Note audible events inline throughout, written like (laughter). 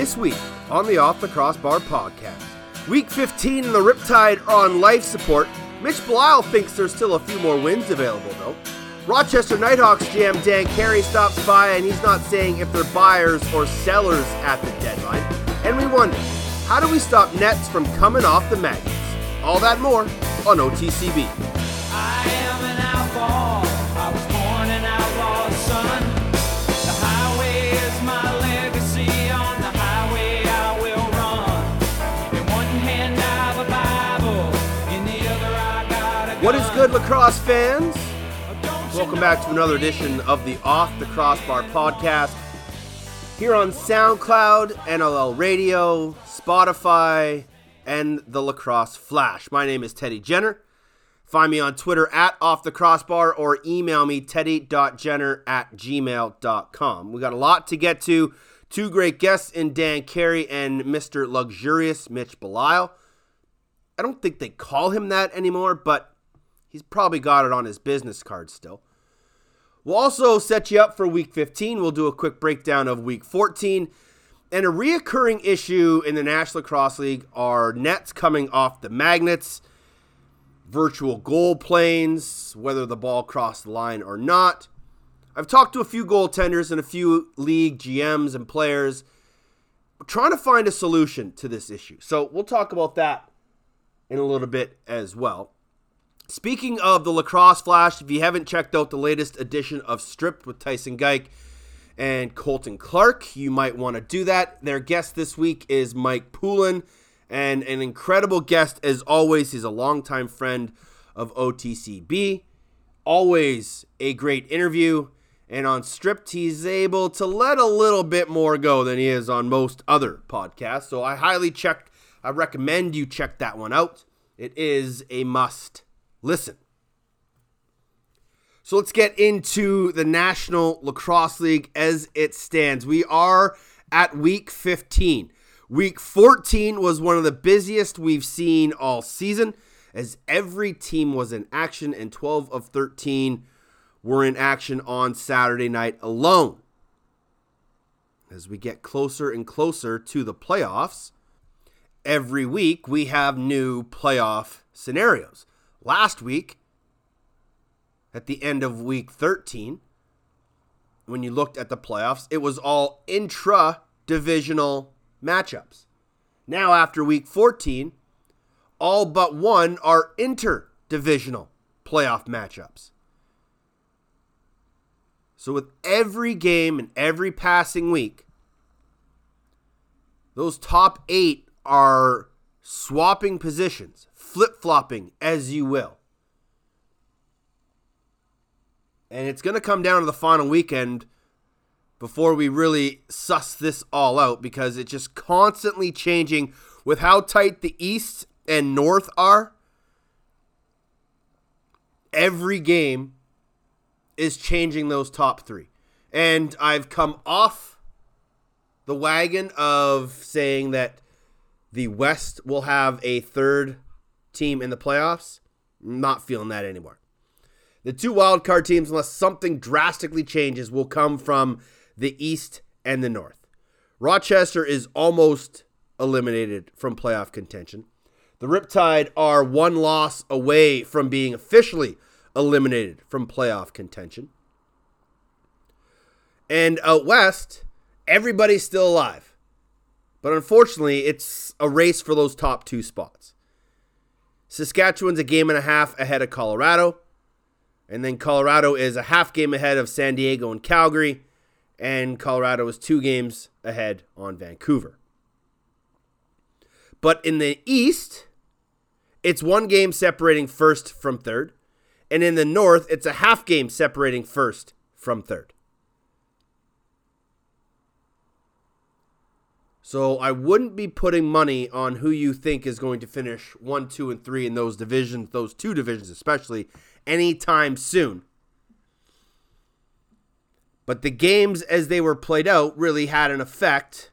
This week on the Off the Crossbar podcast. Week 15 and the Riptide are on life support. Mitch Belisle thinks there's still a few more wins available though. Rochester Knighthawks GM Dan Carey stops by and he's not saying if they're buyers or sellers at the deadline. And we wonder, how do we stop Nets from coming off the magnets? All that more on OTCB. Good, lacrosse fans? Welcome back to another edition of the Off the Crossbar podcast. Here on SoundCloud, NLL Radio, Spotify, and the Lacrosse Flash. My name is Teddy Jenner. Find me on Twitter at Off the Crossbar or email me teddy.jenner at gmail.com. We got a lot to get to. Two great guests in Dan Carey and Mr. Luxurious Mitch Belisle. I don't think they call him that anymore, but he's probably got it on his business card still. We'll also set you up for week 15. We'll do a quick breakdown of week 14. And a reoccurring issue in the National Lacrosse League are nets coming off the magnets, virtual goal planes, whether the ball crossed the line or not. I've talked to a few goaltenders and a few league GMs and players trying to find a solution to this issue. So we'll talk about that in a little bit as well. Speaking of the lacrosse flash, if you haven't checked out the latest edition of Stripped with Tyson Geik and Colton Clark, you might want to do that. Their guest this week is Mike Poulin, and an incredible guest as always. He's a longtime friend of OTCB. Always a great interview. And on Stripped, he's able to let a little bit more go than he is on most other podcasts. So I highly check, I recommend you check that one out. It is a must listen. So let's get into the National Lacrosse League as it stands. We are at week 15. Week 14 was one of the busiest we've seen all season as every team was in action and 12 of 13 were in action on Saturday night alone. As we get closer and closer to the playoffs, every week we have new playoff scenarios. Last week, at the end of week 13, when you looked at the playoffs, it was all intra divisional matchups. Now, after week 14, all but one are interdivisional playoff matchups. So, with every game and every passing week, those top eight are swapping positions, flip flopping as you will. And it's going to come down to the final weekend before we really suss this all out because it's just constantly changing with how tight the East and North are. Every game is changing those top three. And I've come off the wagon of saying that the West will have a third team in the playoffs. Not feeling that anymore. The two wild card teams, unless something drastically changes, will come from the East and the North. Rochester is almost eliminated from playoff contention. The Riptide are one loss away from being officially eliminated from playoff contention. And out west, everybody's still alive. But unfortunately, it's a race for those top two spots. Saskatchewan's a game and a half ahead of Colorado. And then Colorado is a half game ahead of San Diego and Calgary. And Colorado is two games ahead on Vancouver. But in the East, it's one game separating first from third. And in the North, it's a half game separating first from third. So I wouldn't be putting money on who you think is going to finish one, two, and three in those divisions, those two divisions especially, anytime soon. But the games as they were played out really had an effect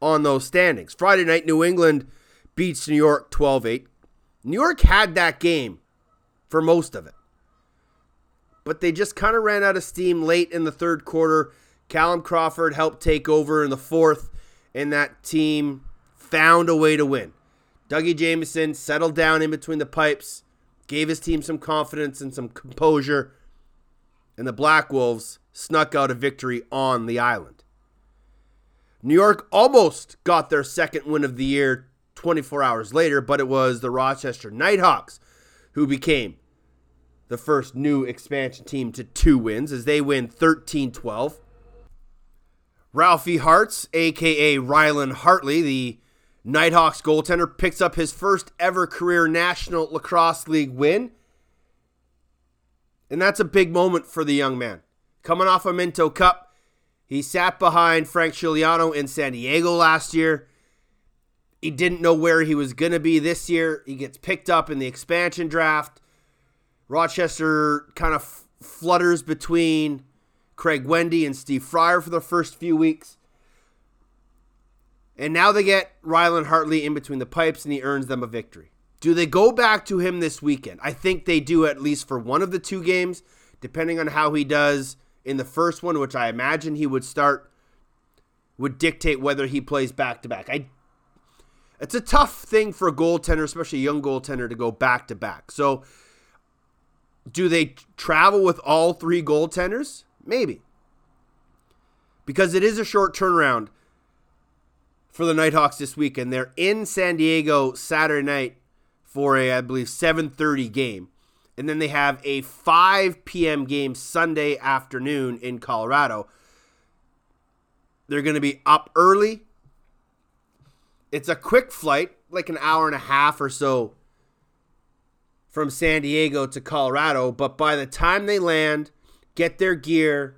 on those standings. Friday night, New England beats New York 12 8. New York had that game for most of it. But they just kind of ran out of steam late in the third quarter. Callum Crawford helped take over in the fourth, and that team found a way to win. Dougie Jamieson settled down in between the pipes, gave his team some confidence and some composure, and the Black Wolves snuck out a victory on the island. New York almost got their second win of the year 24 hours later, but it was the Rochester Knighthawks who became the first new expansion team to two wins as they win 13 12. Ralphie Hartz, aka Rylan Hartley, the Knighthawks goaltender, picks up his first ever career National Lacrosse League win. And that's a big moment for the young man. Coming off a Minto Cup, he sat behind Frank Scigliano in San Diego last year. He didn't know where he was going to be this year. He gets picked up in the expansion draft. Rochester kind of f- flutters between Craig Wendy and Steve Fryer for the first few weeks. And now they get Rylan Hartley in between the pipes and he earns them a victory. Do they go back to him this weekend? I think they do at least for one of the two games, depending on how he does in the first one, which I imagine he would start, would dictate whether he plays back to back. I it's a tough thing for a goaltender, especially a young goaltender, to go back to back. So, do they travel with all three goaltenders? Maybe. Because it is a short turnaround for the Knighthawks this weekend. They're in San Diego Saturday night for a, I believe, 7:30 game. And then they have a 5 p.m. game Sunday afternoon in Colorado. They're going to be up early it's a quick flight, like an hour and a half or so from San Diego to Colorado, but by the time they land, get their gear,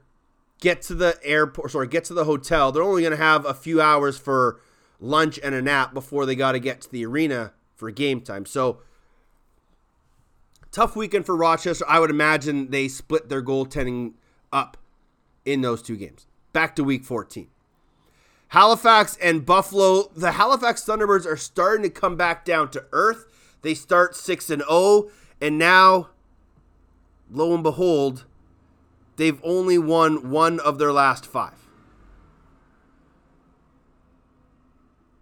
get to the airport, sorry, get to the hotel, they're only going to have a few hours for lunch and a nap before they got to get to the arena for game time. So, tough weekend for Rochester. I would imagine they split their goaltending up in those two games. Back to week 14. Halifax and Buffalo. The Halifax Thunderbirds are starting to come back down to earth. They start 6 and 0 and now lo and behold, they've only won one of their last 5.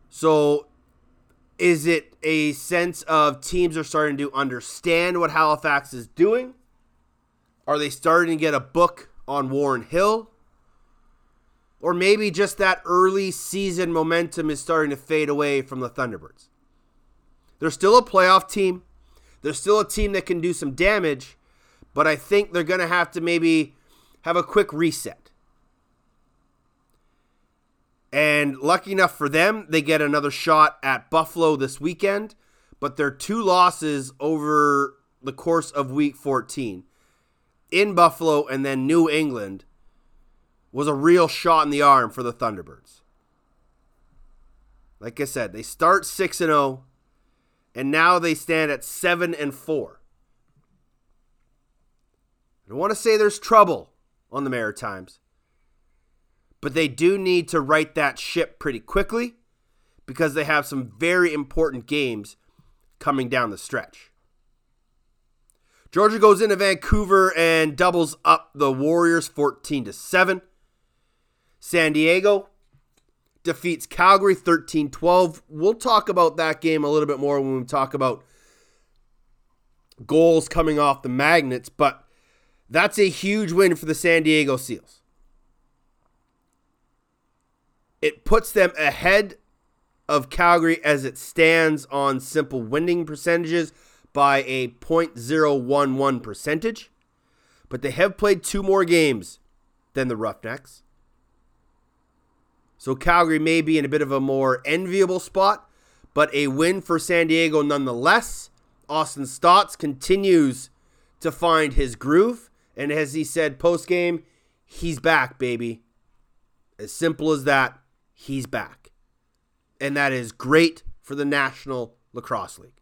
So is it a sense of teams are starting to understand what Halifax is doing? Are they starting to get a book on Warren Hill? Or maybe just that early season momentum is starting to fade away from the Thunderbirds. They're still a playoff team. They're still a team that can do some damage, but I think they're going to have to maybe have a quick reset. And lucky enough for them, they get another shot at Buffalo this weekend, but their two losses over the course of week 14 in Buffalo and then New England was a real shot in the arm for the Thunderbirds. Like I said, they start 6 and 0 and now they stand at 7 and 4. I don't want to say there's trouble on the Maritimes, but they do need to right that ship pretty quickly because they have some very important games coming down the stretch. Georgia goes into Vancouver and doubles up the Warriors 14 to 7. San Diego defeats Calgary 13 12. We'll talk about that game a little bit more when we talk about goals coming off the magnets, but that's a huge win for the San Diego Seals. It puts them ahead of Calgary as it stands on simple winning percentages by a 0.011 percentage, but they have played two more games than the Roughnecks. So Calgary may be in a bit of a more enviable spot, but a win for San Diego nonetheless. Austin Staats continues to find his groove. And as he said post game, he's back, baby. As simple as that, he's back. And that is great for the National Lacrosse League.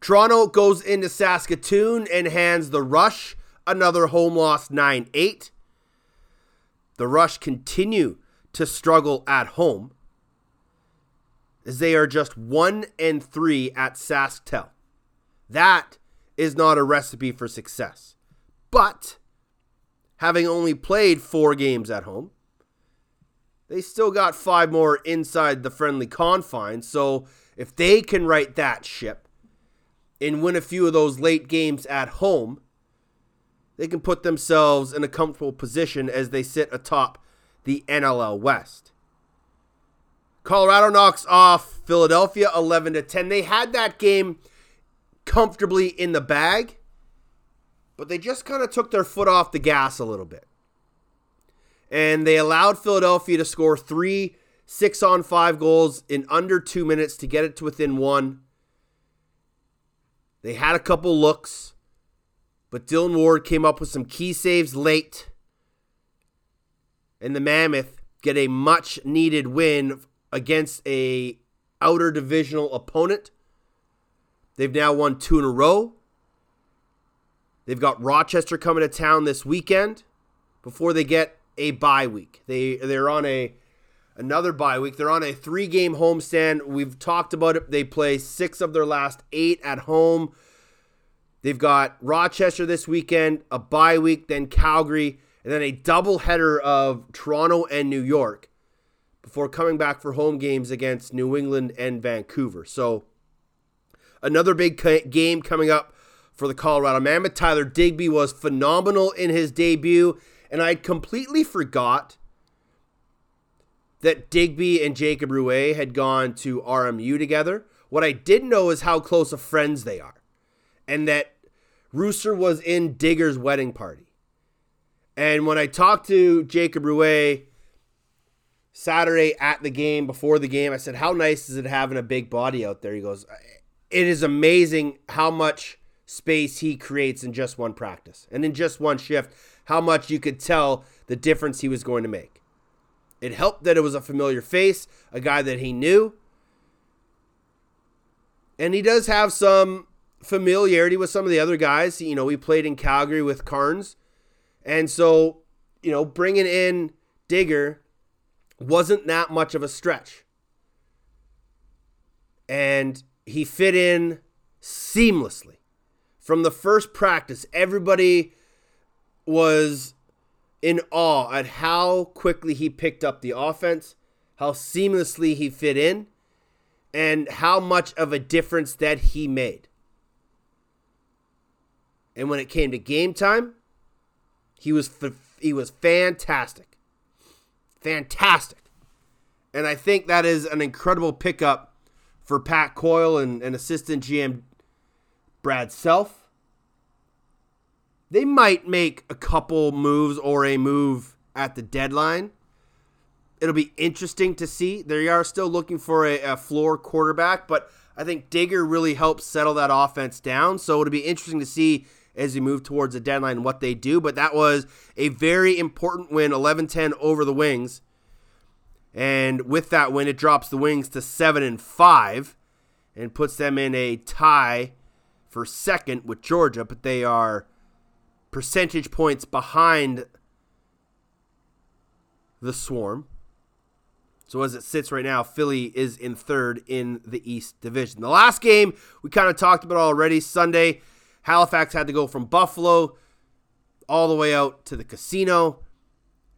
Toronto goes into Saskatoon and hands the Rush another home loss 9 8. The Rush continue to struggle at home as they are just 1 and 3 at SaskTel. That is not a recipe for success. But having only played 4 games at home, they still got five more inside the friendly confines. So if they can right that ship and win a few of those late games at home, they can put themselves in a comfortable position as they sit atop the NLL West. Colorado knocks off Philadelphia 11 to 10. They had that game comfortably in the bag, but they just kind of took their foot off the gas a little bit. And they allowed Philadelphia to score three six on five goals in under two minutes to get it to within one. They had a couple looks, but Dillon Ward came up with some key saves late. And the Mammoth get a much needed win against a outer divisional opponent. They've now won two in a row. They've got Rochester coming to town this weekend before they get a bye week. They they're on a another bye week. They're on a three game homestand. We've talked about it. They play six of their last eight at home. They've got Rochester this weekend, a bye week, then Calgary, and then a double header of Toronto and New York before coming back for home games against New England and Vancouver. So, another big game coming up for the Colorado Mammoth. Tyler Digby was phenomenal in his debut, and I completely forgot that Digby and Jacob Ruest had gone to RMU together. What I didn't know is how close of friends they are, and that Rooster was in Digger's wedding party. And when I talked to Jacob Ruest Saturday at the game, before the game, I said, How nice is it having a big body out there? He goes, It is amazing how much space he creates in just one practice and in just one shift, how much you could tell the difference he was going to make. It helped that it was a familiar face, a guy that he knew. And he does have some familiarity with some of the other guys. You know, he played in Calgary with Carnes. And so, you know, bringing in Digger wasn't that much of a stretch. And he fit in seamlessly. From the first practice, everybody was in awe at how quickly he picked up the offense, how seamlessly he fit in, and how much of a difference that he made. And when it came to game time, he was he was fantastic. Fantastic. And I think that is an incredible pickup for Pat Coyle and, and assistant GM Brad Self they might make a couple moves or a move at the deadline. It'll be interesting to see. They are still looking for a, a floor quarterback, but I think Digger really helps settle that offense down. So it'll be interesting to see as we move towards the deadline what they do. But that was a very important win, 11 10 over the Wings. And with that win, it drops the Wings to 7 and 5 and puts them in a tie for second with Georgia, but they are percentage points behind the Swarm. So as it sits right now, Philly is in third in the East Division. The last game we kind of talked about already Sunday, Halifax had to go from Buffalo all the way out to the casino,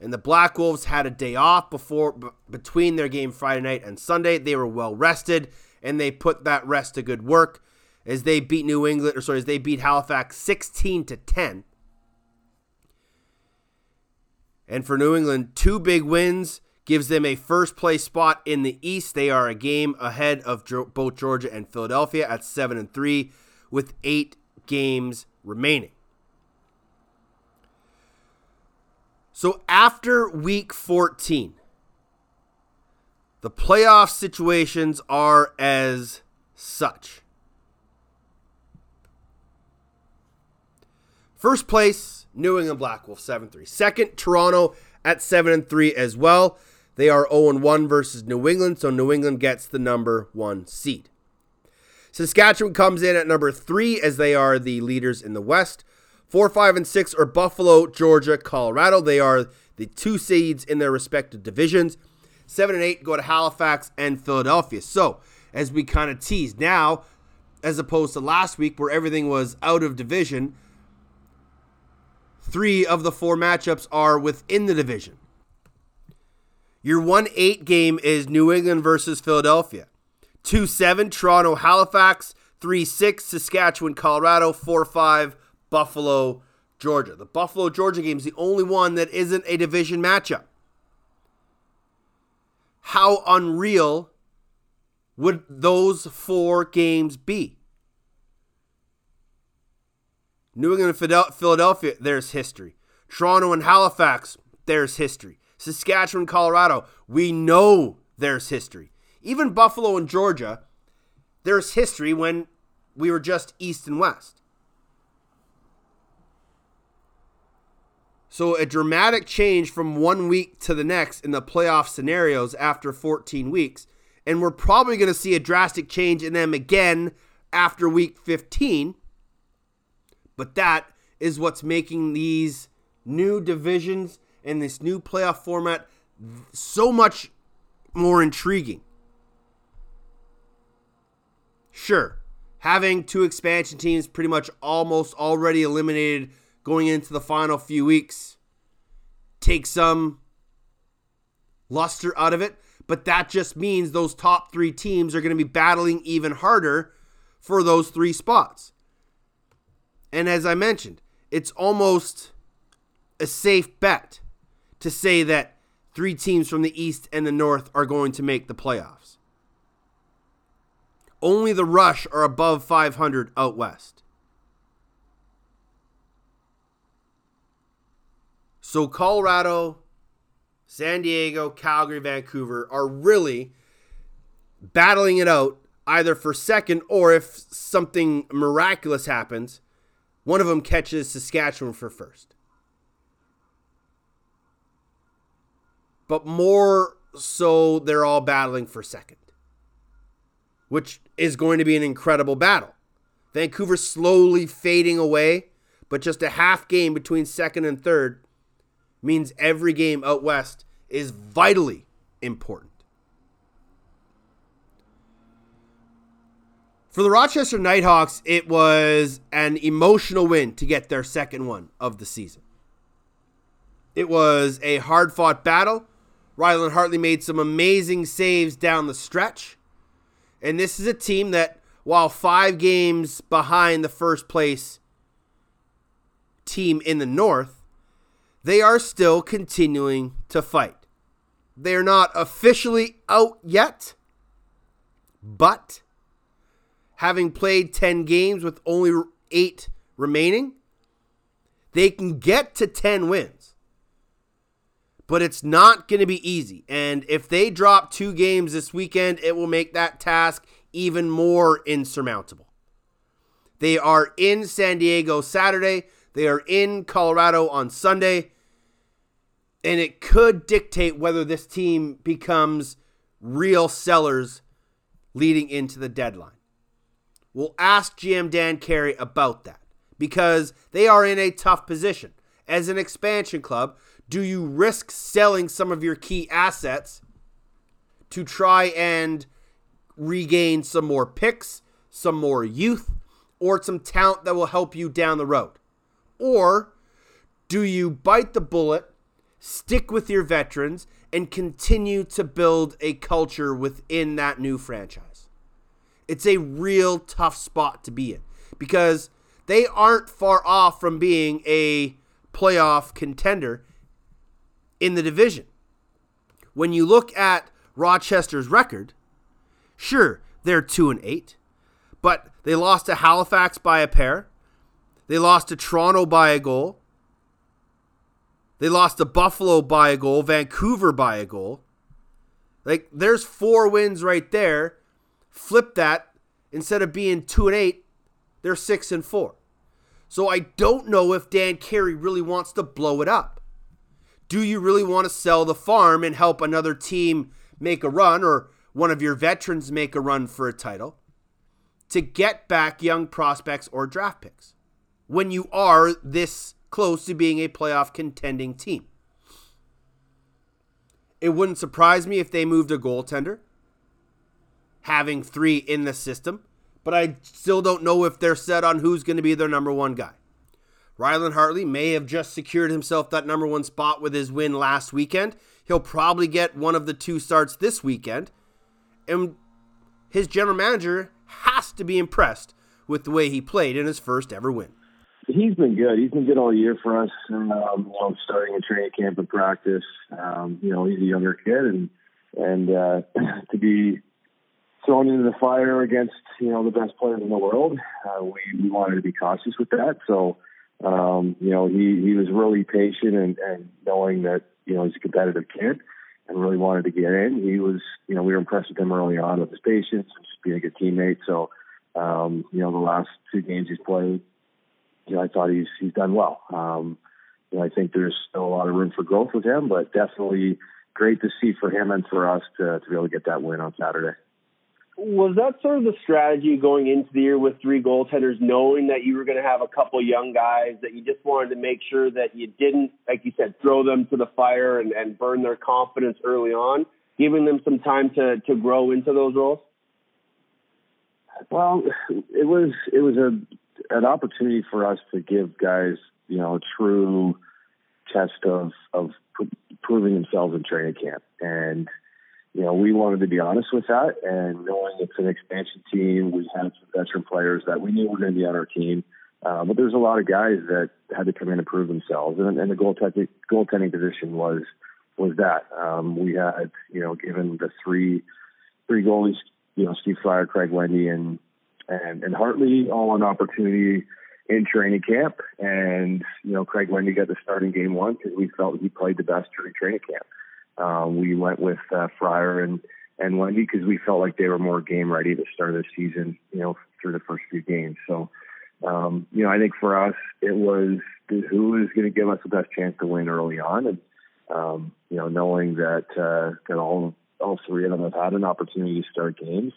and the Black Wolves had a day off before b- between their game Friday night and Sunday. They were well rested, and they put that rest to good work as they beat New England, or sorry, as they beat Halifax 16 to 10. And for New England, two big wins gives them a first place spot in the East. They are a game ahead of both Georgia and Philadelphia at 7 and 3 with 8 games remaining. So after week 14, the playoff situations are as such. First place New England Black Wolf 7 3. Second, Toronto at 7 and 3 as well. They are 0 and 1 versus New England, so New England gets the number one seed. Saskatchewan comes in at number 3 as they are the leaders in the West. 4, 5, and 6 are Buffalo, Georgia, Colorado. They are the two seeds in their respective divisions. 7 and 8 go to Halifax and Philadelphia. So, as we kind of teased, now, as opposed to last week where everything was out of division, Three of the four matchups are within the division. Your 1 8 game is New England versus Philadelphia. 2 7, Toronto, Halifax. 3 6, Saskatchewan, Colorado. 4 5, Buffalo, Georgia. The Buffalo, Georgia game is the only one that isn't a division matchup. How unreal would those four games be? New England and Philadelphia, there's history. Toronto and Halifax, there's history. Saskatchewan, Colorado, we know there's history. Even Buffalo and Georgia, there's history when we were just east and west. So a dramatic change from one week to the next in the playoff scenarios after 14 weeks. And we're probably going to see a drastic change in them again after week 15. But that is what's making these new divisions and this new playoff format so much more intriguing. Sure, having two expansion teams pretty much almost already eliminated going into the final few weeks Take some luster out of it, but that just means those top three teams are going to be battling even harder for those three spots. And as I mentioned, it's almost a safe bet to say that three teams from the East and the North are going to make the playoffs. Only the Rush are above 500 out West. So Colorado, San Diego, Calgary, Vancouver are really battling it out either for second or if something miraculous happens, one of them catches Saskatchewan for first. But more so, they're all battling for second, which is going to be an incredible battle. Vancouver slowly fading away, but just a half game between second and third means every game out west is vitally important. For the Rochester Knighthawks, it was an emotional win to get their second one of the season. It was a hard fought battle. Rylan Hartley made some amazing saves down the stretch. And this is a team that, while five games behind the first place team in the North, they are still continuing to fight. They are not officially out yet, but having played 10 games with only eight remaining, they can get to 10 wins. But it's not going to be easy. And if they drop two games this weekend, it will make that task even more insurmountable. They are in San Diego Saturday. They are in Colorado on Sunday. And it could dictate whether this team becomes real sellers leading into the deadline. We'll ask GM Dan Carey about that because they are in a tough position. As an expansion club, do you risk selling some of your key assets to try and regain some more picks, some more youth, or some talent that will help you down the road? Or do you bite the bullet, stick with your veterans, and continue to build a culture within that new franchise? It's a real tough spot to be in because they aren't far off from being a playoff contender in the division. When you look at Rochester's record, sure, they're 2 and 8, but they lost to Halifax by a pair. They lost to Toronto by a goal. They lost to Buffalo by a goal, Vancouver by a goal. Like there's four wins right there. Flip that instead of being 2 and 8, they're 6 and 4. So I don't know if Dan Carey really wants to blow it up. Do you really want to sell the farm and help another team make a run or one of your veterans make a run for a title to get back young prospects or draft picks when you are this close to being a playoff contending team? It wouldn't surprise me if they moved a goaltender, having three in the system, but I still don't know if they're set on who's going to be their number one guy. Rylan Hartley may have just secured himself that number one spot with his win last weekend. He'll probably get one of the two starts this weekend. And his general manager has to be impressed with the way he played in his first ever win. He's been good. He's been good all year for us. Um, you know, starting in training camp and practice. Um, you know, he's a younger kid, and and uh, (clears throat) to be thrown into the fire against you know the best players in the world, uh, we, we wanted to be cautious with that. So um, you know, he he was really patient and, and knowing that you know he's a competitive kid and really wanted to get in. He was, you know, we were impressed with him early on with his patience and just being a good teammate. So, um, you know, the last two games he's played, you know, I thought he's he's done well. Um, you know, I think there's still a lot of room for growth with him, but definitely great to see for him and for us to to be able to get that win on Saturday. Was that sort of the strategy going into the year with three goaltenders, knowing that you were going to have a couple young guys that you just wanted to make sure that you didn't, like you said, throw them to the fire and, and burn their confidence early on, giving them some time to to grow into those roles? Well, it was it was a an opportunity for us to give guys, you know, a true test of of pr- proving themselves in training camp, and you know, we wanted to be honest with that, and knowing it's an expansion team, we had some veteran players that we knew were going to be on our team. Uh, but there's a lot of guys that had to come in and prove themselves, and, and the goaltending goaltending position was was that. Um, we had, you know, given the three three goalies, you know, Steve Fryer, Craig Wendy, and and and Hartley all an opportunity in training camp. And you know, Craig Wendy got the starting game one because we felt he played the best during training camp. Um, we went with uh, Fryer and and Wendy because we felt like they were more game ready to start the season. You know, through the first few games. So, um, you know, I think for us it was who is going to give us the best chance to win early on, and um, you know, knowing that uh, that all all three of them have had an opportunity to start games.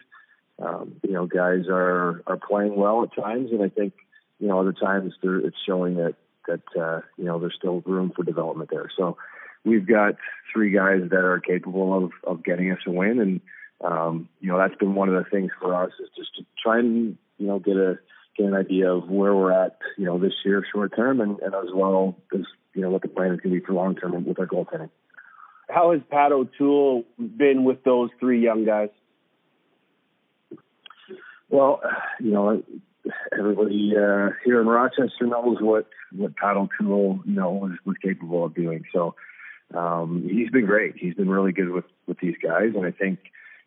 Um, you know, guys are are playing well at times, and I think you know other times it's showing that that uh, you know there's still room for development there. So we've got three guys that are capable of of getting us a win, and um, you know that's been one of the things for us is just to try and you know get a get an idea of where we're at, you know, this year short term, and, and as well as you know what the plan is going to be for long term with our goaltending. How has Pat O'Toole been with those three young guys? Well, you know, everybody uh, here in Rochester knows what what Pat O'Toole, you know, was, was capable of doing. So um, he's been great. He's been really good with with these guys, and I think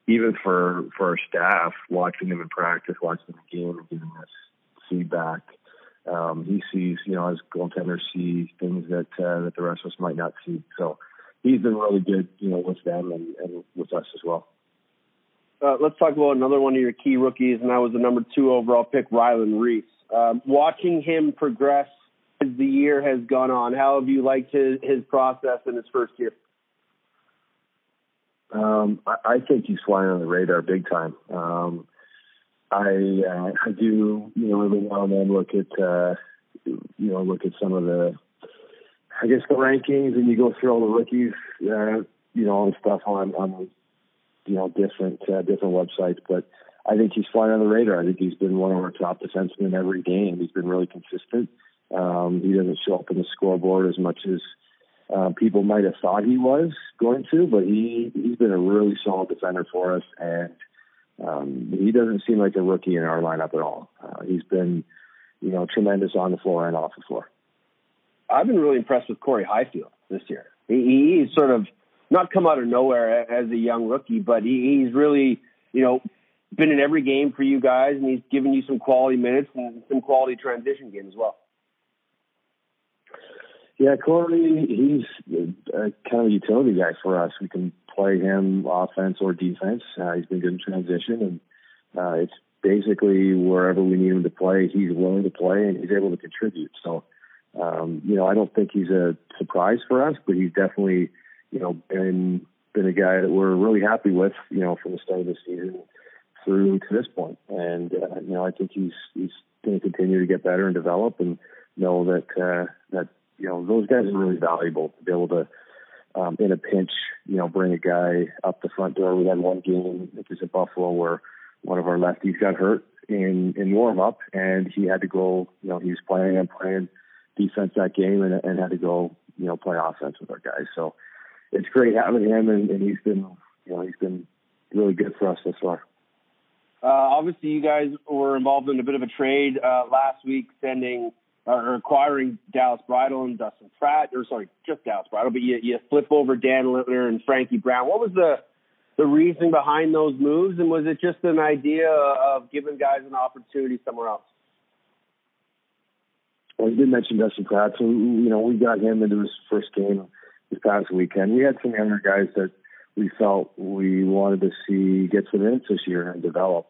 even for for our staff, watching them in practice, watching them game, giving us feedback, um, he sees, you know, as goaltenders see things that uh, that the rest of us might not see. So he's been really good, you know, with them and, and with us as well. Uh, let's talk about another one of your key rookies, and that was the number two overall pick, Ryland Rees. Um, watching him progress as the year has gone on, how have you liked his, his process in his first year? Um, I, I think he's flying on the radar big time. Um, I uh, I do you know every now and then look at uh, you know look at some of the I guess the rankings and you go through all the rookies uh, you know and stuff on on you know different uh, different websites, but I think he's flying on the radar. I think he's been one of our top defensemen every game. He's been really consistent. Um, he doesn't show up in the scoreboard as much as uh, people might have thought he was going to, but he he's been a really solid defender for us, and um, he doesn't seem like a rookie in our lineup at all. Uh, he's been, you know, tremendous on the floor and off the floor. I've been really impressed with Corey Highfield this year. He, he's sort of not come out of nowhere as a young rookie, but he, he's really, you know, been in every game for you guys, and he's given you some quality minutes and some quality transition games as well. Yeah, Corey, he's a, kind of a utility guy for us. We can play him offense or defense. Uh, he's been good in transition, and uh, it's basically wherever we need him to play, he's willing to play and he's able to contribute. So, um, you know, I don't think he's a surprise for us, but he's definitely, you know, been been a guy that we're really happy with, you know, from the start of the season through to this point. And uh, you know, I think he's he's going to continue to get better and develop, and know that uh, that you know, those guys are really valuable to be able to, um, in a pinch, you know, bring a guy up the front door. We had one game, it was at Buffalo, where one of our lefties got hurt in in warm up, and he had to go. You know, he was playing and playing defense that game, and, and had to go, you know, play offense with our guys. So it's great having him, and, and he's been you know he's been really good for us thus far. Uh, obviously, you guys were involved in a bit of a trade uh, last week, sending or acquiring Dallas Bridle and Dustin Pratt, or sorry, just Dallas Bridle, but you, you flip over Dan Lintner and Frankie Brown. What was the the reasoning behind those moves, and was it just an idea of giving guys an opportunity somewhere else? Well, you did mention Dustin Pratt, so you know we got him into his first game this past weekend. We had some younger guys that we felt we wanted to see get some minutes this year and develop.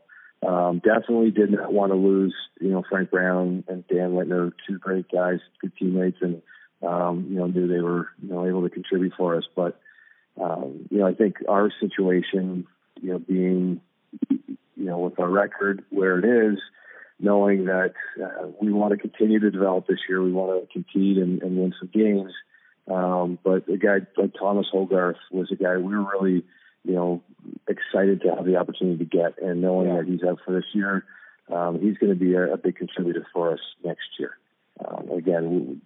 Um, definitely did not want to lose, you know, Frank Brown and Dan Lintner, two great guys, good teammates, and um, you know knew they were you know able to contribute for us. But um, you know, I think our situation, you know, being you know with our record where it is, knowing that uh, we want to continue to develop this year, we want to compete and, and win some games. Um, but a guy like Thomas Hoggarth was a guy we were really, you know, excited to have the opportunity to get, and knowing yeah. that he's out for this year, um, he's going to be a, a, big contributor for us next year. Um, again,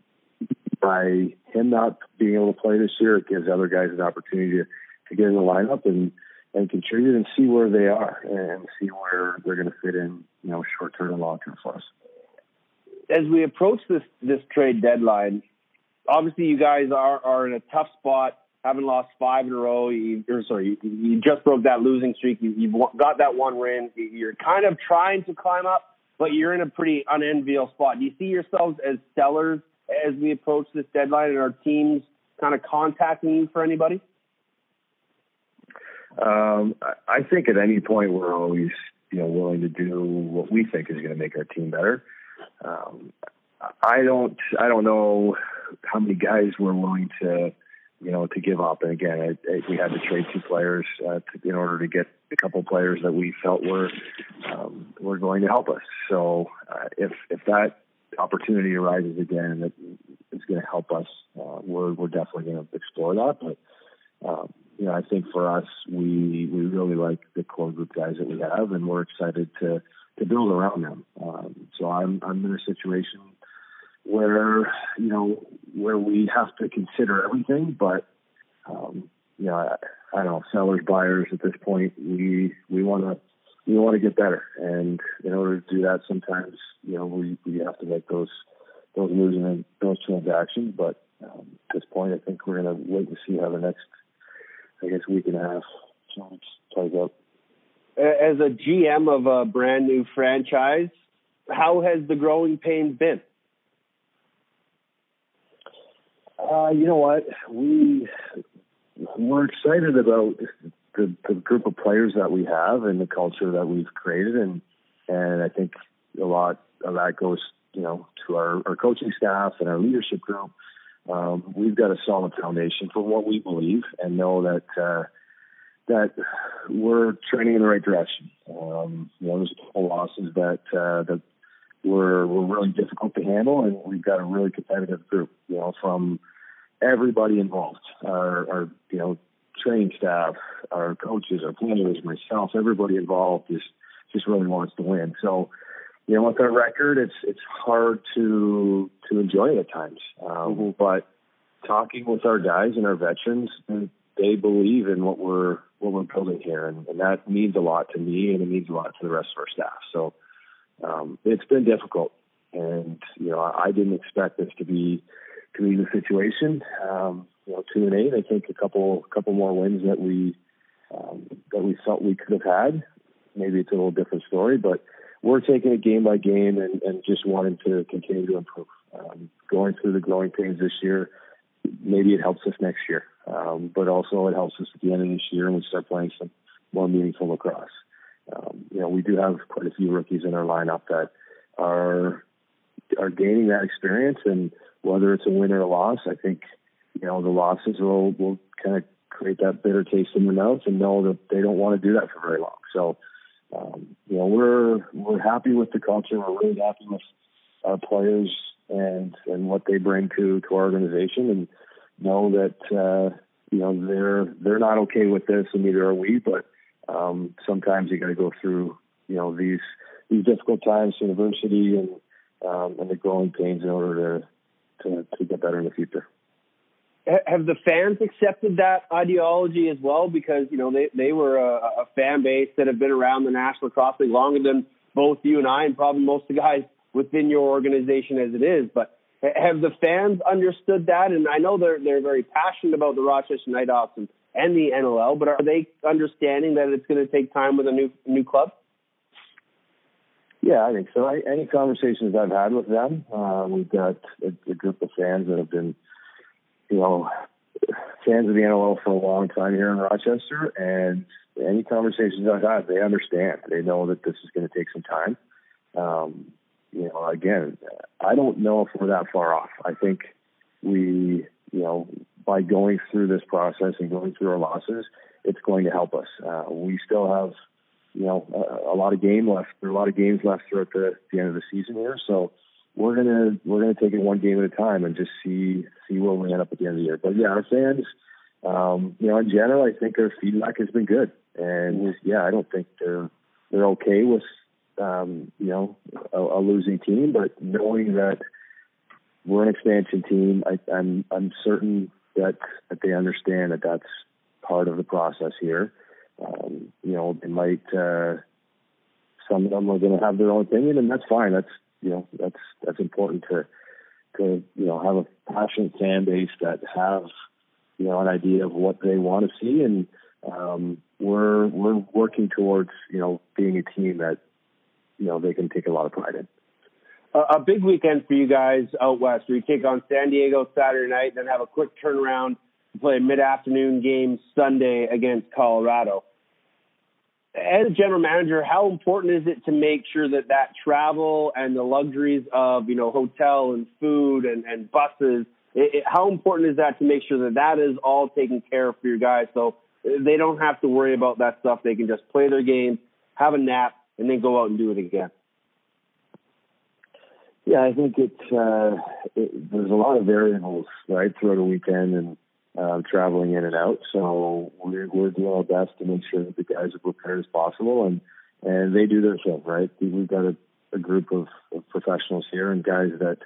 by him not being able to play this year, it gives other guys an opportunity to, to get in the lineup and and contribute and see where they are and see where they're going to fit in, you know, short term and long term for us. As we approach this this trade deadline, obviously you guys are are in a tough spot. Haven't lost five in a row. You, or sorry, you, you just broke that losing streak. You, you've got that one win. You're kind of trying to climb up, but you're in a pretty unenviable spot. Do you see yourselves as sellers as we approach this deadline, and our teams kind of contacting you for anybody? Um, I think at any point we're always, you know, willing to do what we think is going to make our team better. Um, I don't, I don't know how many guys we're willing to, you know, to give up. And again, I, I, we had to trade two players uh, to, in order to get a couple players that we felt were um, were going to help us. So uh, if if that opportunity arises again that is going to help us, uh, we're we're definitely going to explore that. But um, you know, I think for us, we we really like the core group guys that we have, and we're excited to to build around them. Um, so I'm I'm in a situation where you know where we have to consider everything, but um, you know I, I don't know sellers buyers at this point we we want to we want to get better, and in order to do that, sometimes you know we we have to make those those moves and those transactions. But um, at this point, I think we're going to wait and see how the next I guess week and a half plays out. As a GM of a brand new franchise, how has the growing pains been? Uh, you know what? We we're excited about the, the group of players that we have and the culture that we've created, and and I think a lot of that goes, you know, to our, our coaching staff and our leadership group. Um, we've got a solid foundation for what we believe, and know that uh, that we're training in the right direction. Um, you know, there's a couple losses that uh, that were were really difficult to handle, and we've got a really competitive group. You know, from everybody involved, our, our you know training staff, our coaches, our players, myself, everybody involved just just really wants to win. So, you know, with our record, it's it's hard to to enjoy it at times. Um, mm-hmm. But talking with our guys and our veterans, they believe in what we're what we're building here, and, and that means a lot to me, and it means a lot to the rest of our staff. So, um, it's been difficult, and you know, I, I didn't expect this to be to be the situation. Um, you know, two and eight. I think a couple couple more wins that we um, that we felt we could have had. Maybe it's a little different story, but we're taking it game by game and, and just wanting to continue to improve. Um, going through the growing pains this year, maybe it helps us next year, um, but also it helps us at the end of this year when we start playing some more meaningful lacrosse. Um, you know, we do have quite a few rookies in our lineup that are are gaining that experience, and whether it's a win or a loss, I think you know the losses will will kind of create that bitter taste in their mouths and know that they don't want to do that for very long. So, um, you know, we're we're happy with the culture. We're really happy with our players and and what they bring to to our organization, and know that uh, you know they're they're not okay with this, and neither are we. But um, sometimes you got to go through you know these these difficult times, university, and um, and the growing pains in order to to, to get better in the future have the fans accepted that ideology as well? Because you know they they were a, a fan base that have been around the National Lacrosse League longer than both you and I, and probably most of the guys within your organization as it is. But have the fans understood that? And I know they're they're very passionate about the Rochester Knighthawks and, and the NLL, but are they understanding that it's going to take time with a new new club? Yeah, I think so. I, any conversations I've had with them, uh, we've got a, a group of fans that have been, you know, fans of the NLL for a long time here in Rochester, and any conversations I've had, they understand. They know that this is going to take some time. Um, you know, again, I don't know if we're that far off. I think we, you know, by going through this process and going through our losses, it's going to help us. Uh, we still have you know, a, a lot of game left. There are a lot of games left throughout the, the end of the season here. So we're gonna we're gonna take it one game at a time and just see see where we end up at the end of the year. But yeah, our fans, um, you know, in general, I think their feedback has been good. And yeah, I don't think they're they're okay with um, you know a, a losing team, but knowing that we're an expansion team, I, I'm I'm certain that that they understand that that's part of the process here um, you know, they might, uh, some of them are going to have their own opinion and that's fine. That's, you know, that's, that's important to, to, you know, have a passionate fan base that have, you know, an idea of what they want to see. And, um, we're, we're working towards, you know, being a team that, you know, they can take a lot of pride in. A, big weekend for you guys out west We take on San Diego Saturday night, then have a quick turnaround to play a mid-afternoon game Sunday against Colorado as general manager, how important is it to make sure that that travel and the luxuries of you know hotel and food and, and buses, it, it, how important is that to make sure that that is all taken care of for your guys, so they don't have to worry about that stuff. They can just play their game, have a nap, and then go out and do it again. Yeah, I think it's uh, it, there's a lot of variables right throughout a weekend and uh, traveling in and out. So we're, we're doing our best to make sure that the guys are prepared as possible, and and they do their thing, right? We've got a, a group of, of professionals here and guys that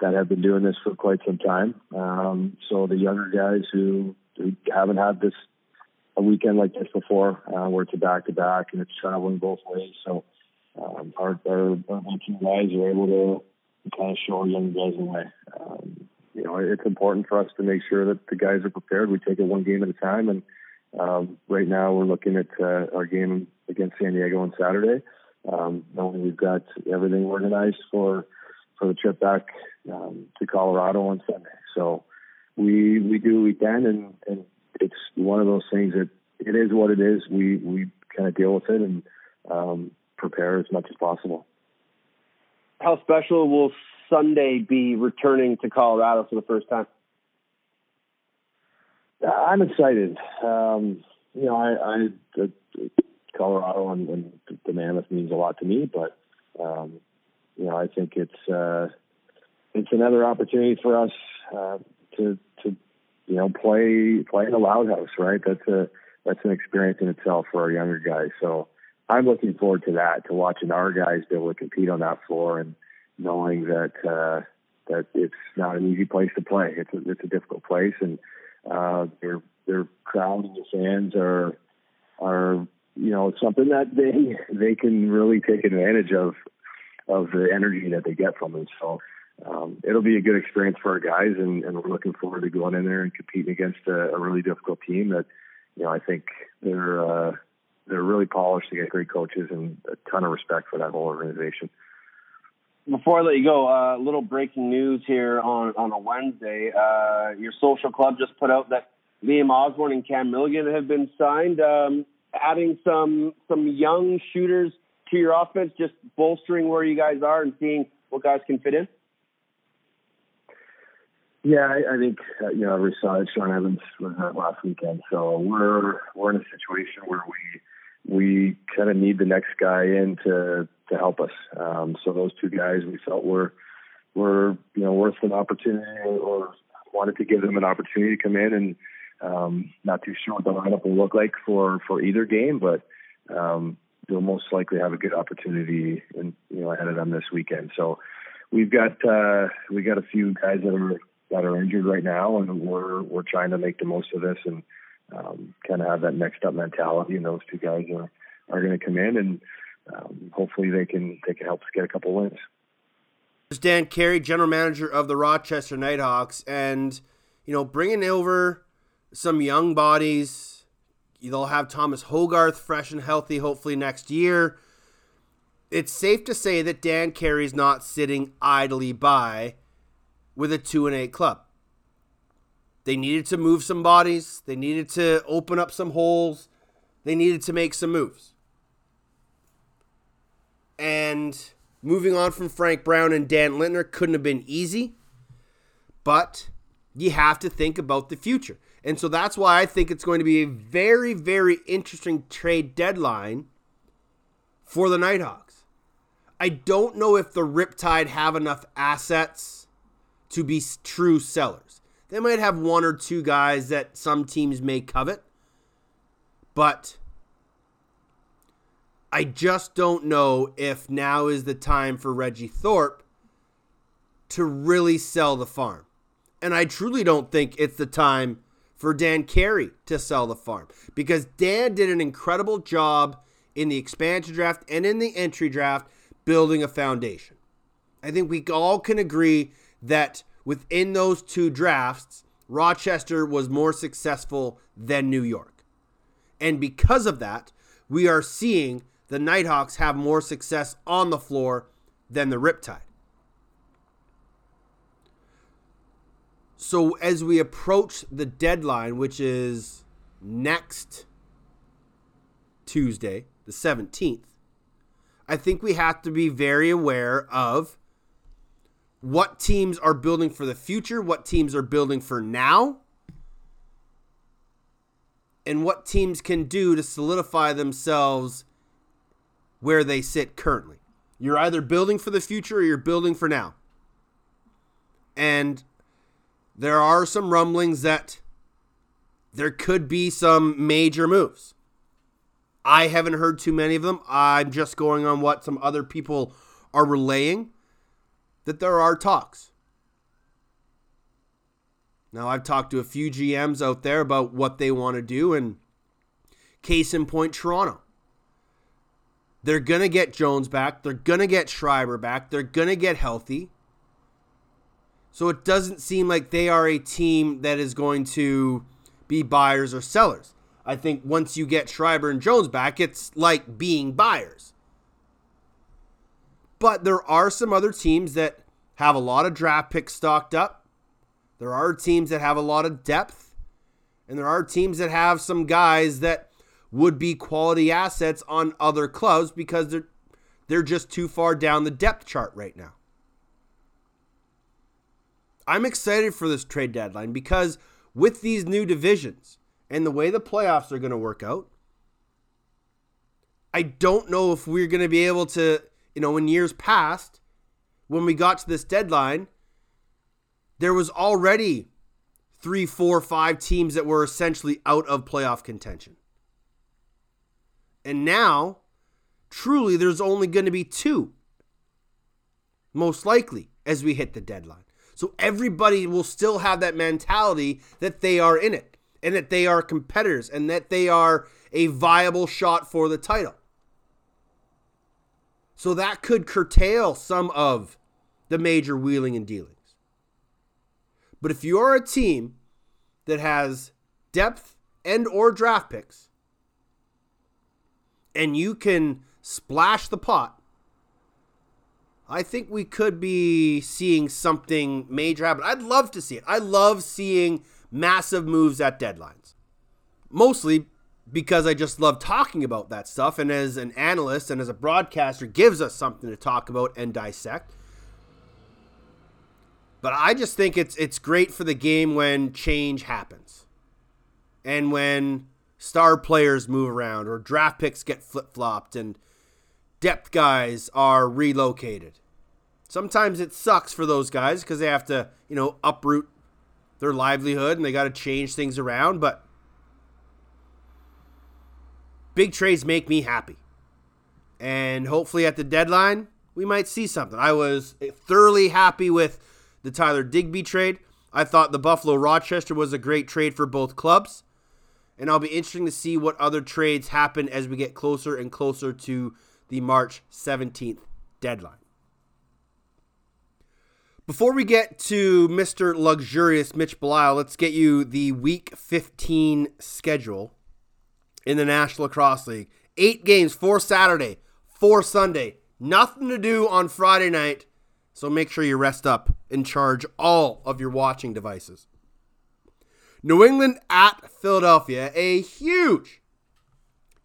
that have been doing this for quite some time. Um, so the younger guys who, who haven't had this a weekend like this before, uh, where it's a back to back and it's traveling both ways. So um, our, our, our team guys are able to kind of show our young guys the way. Um, you know, it's important for us to make sure that the guys are prepared. We take it one game at a time, and um, right now we're looking at uh, our game against San Diego on Saturday. Um, knowing we've got everything organized for for the trip back um, to Colorado on Sunday. So we we do we can, and and it's one of those things that it is what it is. We we kind of deal with it and um, prepare as much as possible. How special will Sunday be returning to Colorado for the first time? I'm excited. Um, you know, I, I the, Colorado and, and the Mammoth means a lot to me, but um, you know, I think it's uh, it's another opportunity for us uh, to to you know play play in a loud house, right? That's a that's an experience in itself for our younger guys. So I'm looking forward to that, to watching our guys be able to compete on that floor and knowing that uh, that it's not an easy place to play. It's a, it's a difficult place, and uh, their their crowd and the fans are are you know something that they they can really take advantage of of the energy that they get from them. So um, it'll be a good experience for our guys, and, and we're looking forward to going in there and competing against a, a really difficult team that you know I think they're uh, they're really polished. They get great coaches and a ton of respect for that whole organization before I let you go, a uh, little breaking news here on on a Wednesday. Uh, your social club just put out that Liam Osborne and Cam Milligan have been signed, um, adding some some young shooters to your offense, just bolstering where you guys are and seeing what guys can fit in. Yeah, I, I think uh, you know we saw it. Sean Evans was last weekend, so we're we're in a situation where we we kind of need the next guy in to to help us. Um, so those two guys we felt were were you know worth an opportunity or wanted to give them an opportunity to come in and um, not too sure what the lineup will look like for for either game, but um, they'll most likely have a good opportunity in, you know ahead of them this weekend. So we've got uh, we got a few guys that are that are injured right now, and we're we're trying to make the most of this and um, kind of have that next up mentality. And those two guys are are going to come in, and um, hopefully they can they can help us get a couple wins. There's Dan Carey, general manager of the Rochester Knighthawks, and you know bringing over some young bodies. They'll have Thomas Hoggarth fresh and healthy, hopefully next year. It's safe to say that Dan Carey's not sitting idly by with a two and eight club. They needed to move some bodies. They needed to open up some holes. They needed to make some moves. And moving on from Frank Brown and Dan Lintner couldn't have been easy, but you have to think about the future. And so that's why I think it's going to be a very, very interesting trade deadline for the Knighthawks. I don't know if the Riptide have enough assets to be true sellers. They might have one or two guys that some teams may covet, but I just don't know if now is the time for Reggie Thorpe to really sell the farm. And I truly don't think it's the time for Dan Carey to sell the farm because Dan did an incredible job in the expansion draft and in the entry draft building a foundation. I think we all can agree that within those two drafts, Rochester was more successful than New York. And because of that, we are seeing the Knighthawks have more success on the floor than the Riptide. So as we approach the deadline, which is next Tuesday, the 17th, I think we have to be very aware of what teams are building for the future, what teams are building for now, and what teams can do to solidify themselves where they sit currently. You're either building for the future or you're building for now. And there are some rumblings that there could be some major moves. I haven't heard too many of them. I'm just going on what some other people are relaying that there are talks. Now, I've talked to a few GMs out there about what they want to do, and case in point, Toronto. They're going to get Jones back. They're going to get Schreiber back. They're going to get healthy. So it doesn't seem like they are a team that is going to be buyers or sellers. I think once you get Schreiber and Jones back, it's like being buyers. But there are some other teams that have a lot of draft picks stocked up. There are teams that have a lot of depth. And there are teams that have some guys that would be quality assets on other clubs because they're they're just too far down the depth chart right now. I'm excited for this trade deadline because with these new divisions and the way the playoffs are going to work out, I don't know if we're going to be able to, you know, in years past, when we got to this deadline, there was already three, four, five teams that were essentially out of playoff contention. And now, truly, there's only going to be two, most likely, as we hit the deadline. So everybody will still have that mentality that they are in it and that they are competitors and that they are a viable shot for the title. So that could curtail some of the major wheeling and dealings. But if you're a team that has depth and or draft picks and you can splash the pot, I think we could be seeing something major happen. I'd love to see it. I love seeing massive moves at deadlines. Mostly because I just love talking about that stuff and as an analyst and as a broadcaster gives us something to talk about and dissect. But I just think it's it's great for the game when change happens. And when star players move around or draft picks get flip flopped and depth guys are relocated. Sometimes it sucks for those guys because they have to, you know, uproot their livelihood and they got to change things around. But big trades make me happy. And hopefully at the deadline, we might see something. I was thoroughly happy with the Tyler Digby trade. I thought the Buffalo Rochester was a great trade for both clubs. And I'll be interesting to see what other trades happen as we get closer and closer to the March 17th deadline. Before we get to Mr. Luxurious Mitch Belisle, let's get you the Week 15 schedule in the National Lacrosse League. Eight games, four Saturday, four Sunday. Nothing to do on Friday night, so make sure you rest up and charge all of your watching devices. New England at Philadelphia, a huge,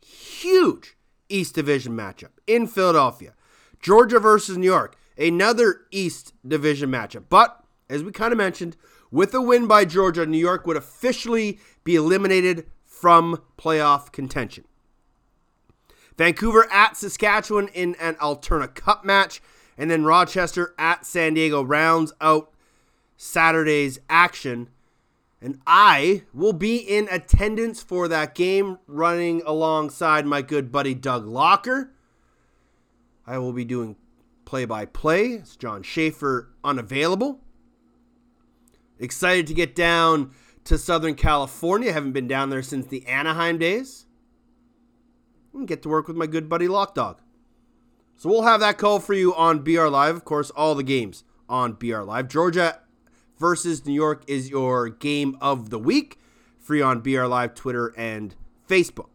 huge East Division matchup in Philadelphia. Georgia versus New York, another East Division matchup. But, as we kind of mentioned, with a win by Georgia, New York would officially be eliminated from playoff contention. Vancouver at Saskatchewan in an Alberta Cup match, and then Rochester at San Diego rounds out Saturday's action. And I will be in attendance for that game, running alongside my good buddy Doug Locker. I will be doing play by play. It's John Schaefer unavailable. Excited to get down to Southern California. Haven't been down there since the Anaheim days. And get to work with my good buddy Lock Dog. So we'll have that call for you on BR Live. Of course, all the games on BR Live. Georgia versus New York is your game of the week. Free on BR Live, Twitter, and Facebook.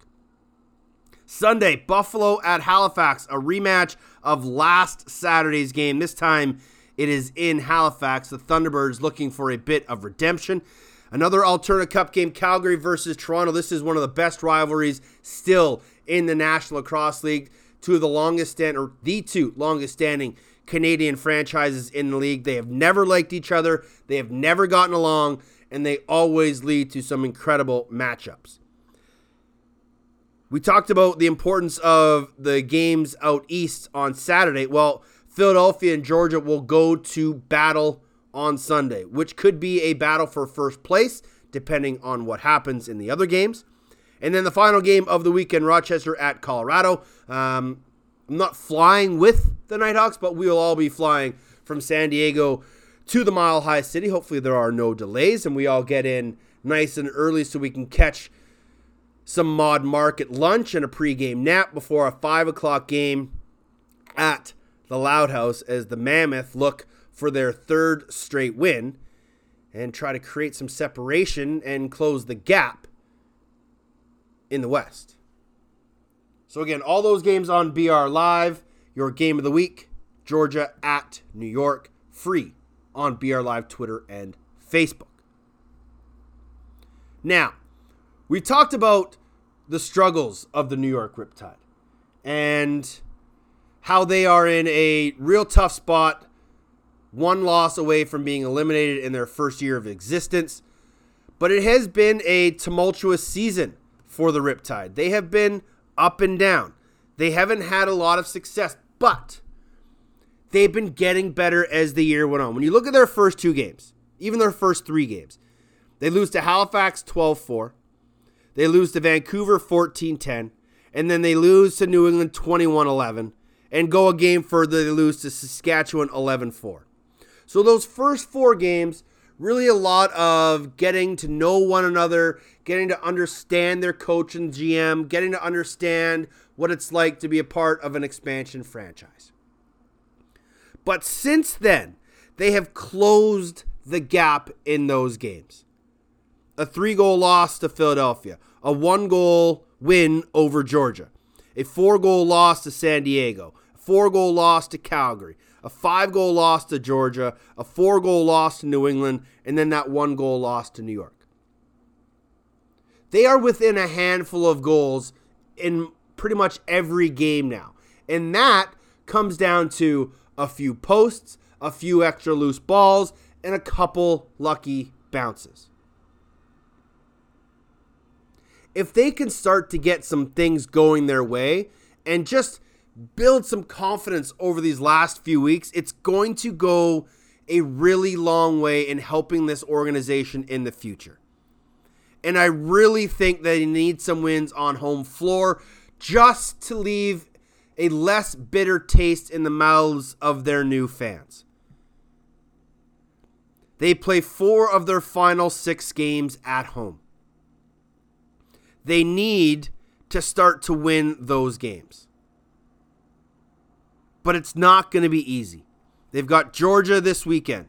Sunday, Buffalo at Halifax, a rematch of last Saturday's game. This time it is in Halifax. The Thunderbirds looking for a bit of redemption. Another Alberta Cup game, Calgary versus Toronto. This is one of the best rivalries still in the National Lacrosse League. Two of the longest stand or the two longest standing Canadian franchises in the league. They have never liked each other. They have never gotten along, and they always lead to some incredible matchups. We talked about the importance of the games out east on Saturday. Well, Philadelphia and Georgia will go to battle on Sunday, which could be a battle for first place, depending on what happens in the other games. And then the final game of the weekend, Rochester at Colorado. Um, I'm not flying with the Knighthawks, but we will all be flying from San Diego to the Mile High City. Hopefully, there are no delays and we all get in nice and early so we can catch some Modmarket lunch and a pregame nap before a 5 o'clock game at the Loud House as the Mammoth look for their third straight win and try to create some separation and close the gap in the West. So, again, all those games on BR Live. Your game of the week Georgia at New York, free on BR Live, Twitter, and Facebook. Now, we talked about the struggles of the New York Riptide and how they are in a real tough spot, one loss away from being eliminated in their first year of existence. But it has been a tumultuous season for the Riptide. They have been up and down. They haven't had a lot of success, but they've been getting better as the year went on. When you look at their first two games, even their first three games, they lose to Halifax 12 4. They lose to Vancouver 14 10. And then they lose to New England 21 11. And go a game further, they lose to Saskatchewan 11 4. So those first four games, really a lot of getting to know one another, getting to understand their coach and GM, getting to understand what it's like to be a part of an expansion franchise. But since then, they have closed the gap in those games. A three goal loss to Philadelphia, a one goal win over Georgia, a four goal loss to San Diego, a four goal loss to Calgary, a five goal loss to Georgia, a four goal loss to New England, and then that one goal loss to New York. They are within a handful of goals in pretty much every game now. And that comes down to a few posts, a few extra loose balls, and a couple lucky bounces. If they can start to get some things going their way and just build some confidence over these last few weeks, it's going to go a really long way in helping this organization in the future. And I really think they need some wins on home floor just to leave a less bitter taste in the mouths of their new fans. They play four of their final six games at home. They need to start to win those games. But it's not going to be easy. They've got Georgia this weekend.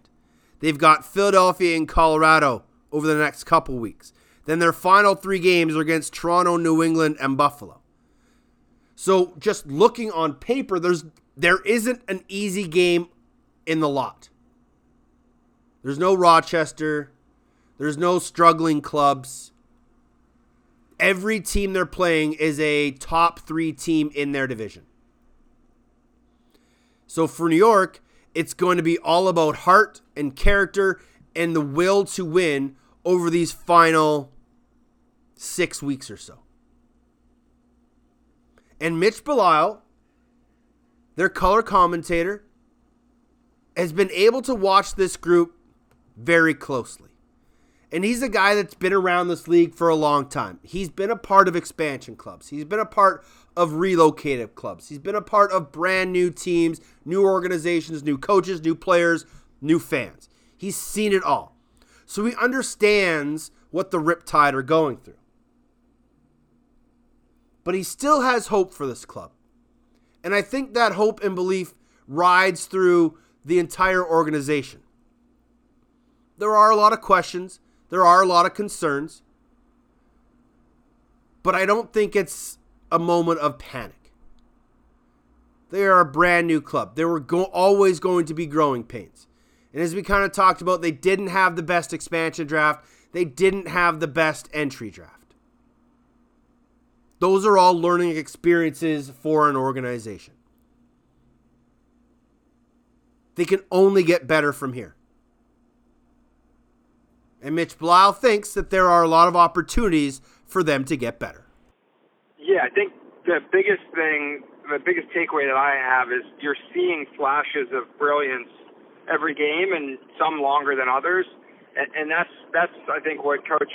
They've got Philadelphia and Colorado over the next couple weeks. Then their final three games are against Toronto, New England, and Buffalo. So just looking on paper, there's there isn't an easy game in the lot. There's no Rochester. There's no struggling clubs. Every team they're playing is a top three team in their division. So for New York, it's going to be all about heart and character and the will to win over these final six weeks or so. And Mitch Belisle, their color commentator, has been able to watch this group very closely. And he's a guy that's been around this league for a long time. He's been a part of expansion clubs. He's been a part of relocated clubs. He's been a part of brand new teams, new organizations, new coaches, new players, new fans. He's seen it all. So he understands what the Riptide are going through. But he still has hope for this club. And I think that hope and belief rides through the entire organization. There are a lot of questions, there are a lot of concerns, but I don't think it's a moment of panic. They are a brand new club. There were go- always going to be growing pains. And as we kind of talked about, they didn't have the best expansion draft, they didn't have the best entry draft. Those are all learning experiences for an organization. They can only get better from here. And Mitch Belisle thinks that there are a lot of opportunities for them to get better. Yeah, I think the biggest thing, the biggest takeaway that I have is you're seeing flashes of brilliance every game, and some longer than others, and, and that's that's I think what Coach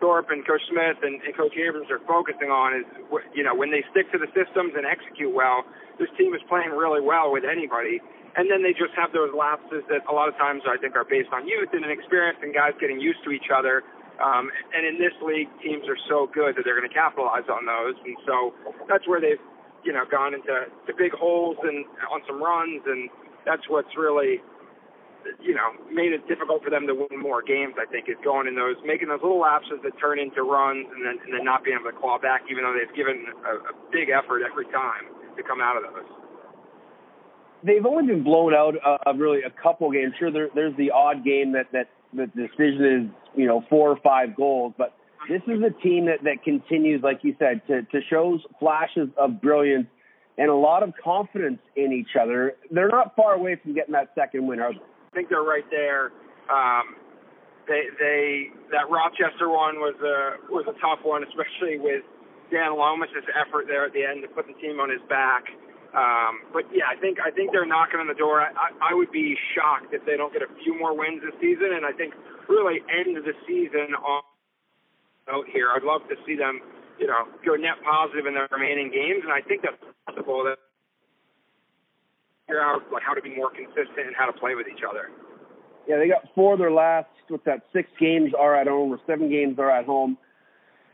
Thorpe and Coach Smith and, and Coach Abrams are focusing on is you know when they stick to the systems and execute well, this team is playing really well with anybody, and then they just have those lapses that a lot of times I think are based on youth and experience and guys getting used to each other. Um, and in this league, teams are so good that they're going to capitalize on those, and so that's where they've, you know, gone into to big holes and on some runs, and that's what's really, you know, made it difficult for them to win more games. I think is going in those, making those little lapses that turn into runs, and then and then not being able to claw back, even though they've given a, a big effort every time to come out of those they've only been blown out uh, really a couple games. Sure, there, there's the odd game that that the decision is you know four or five goals, but this is a team that that continues, like you said, to to show flashes of brilliance and a lot of confidence in each other. They're not far away from getting that second win, are they? I think they're right there. Um, they they that Rochester one was a was a tough one, especially with Dan Lomas' effort there at the end to put the team on his back. Um, but yeah, I think I think they're knocking on the door. I, I, I would be shocked if they don't get a few more wins this season, and I think really end the season on out here. I'd love to see them, you know, go net positive in their remaining games, and I think that's possible. That figure out like how to be more consistent and how to play with each other. Yeah, they got four of their last. What's that? Six games are at home, or seven games are at home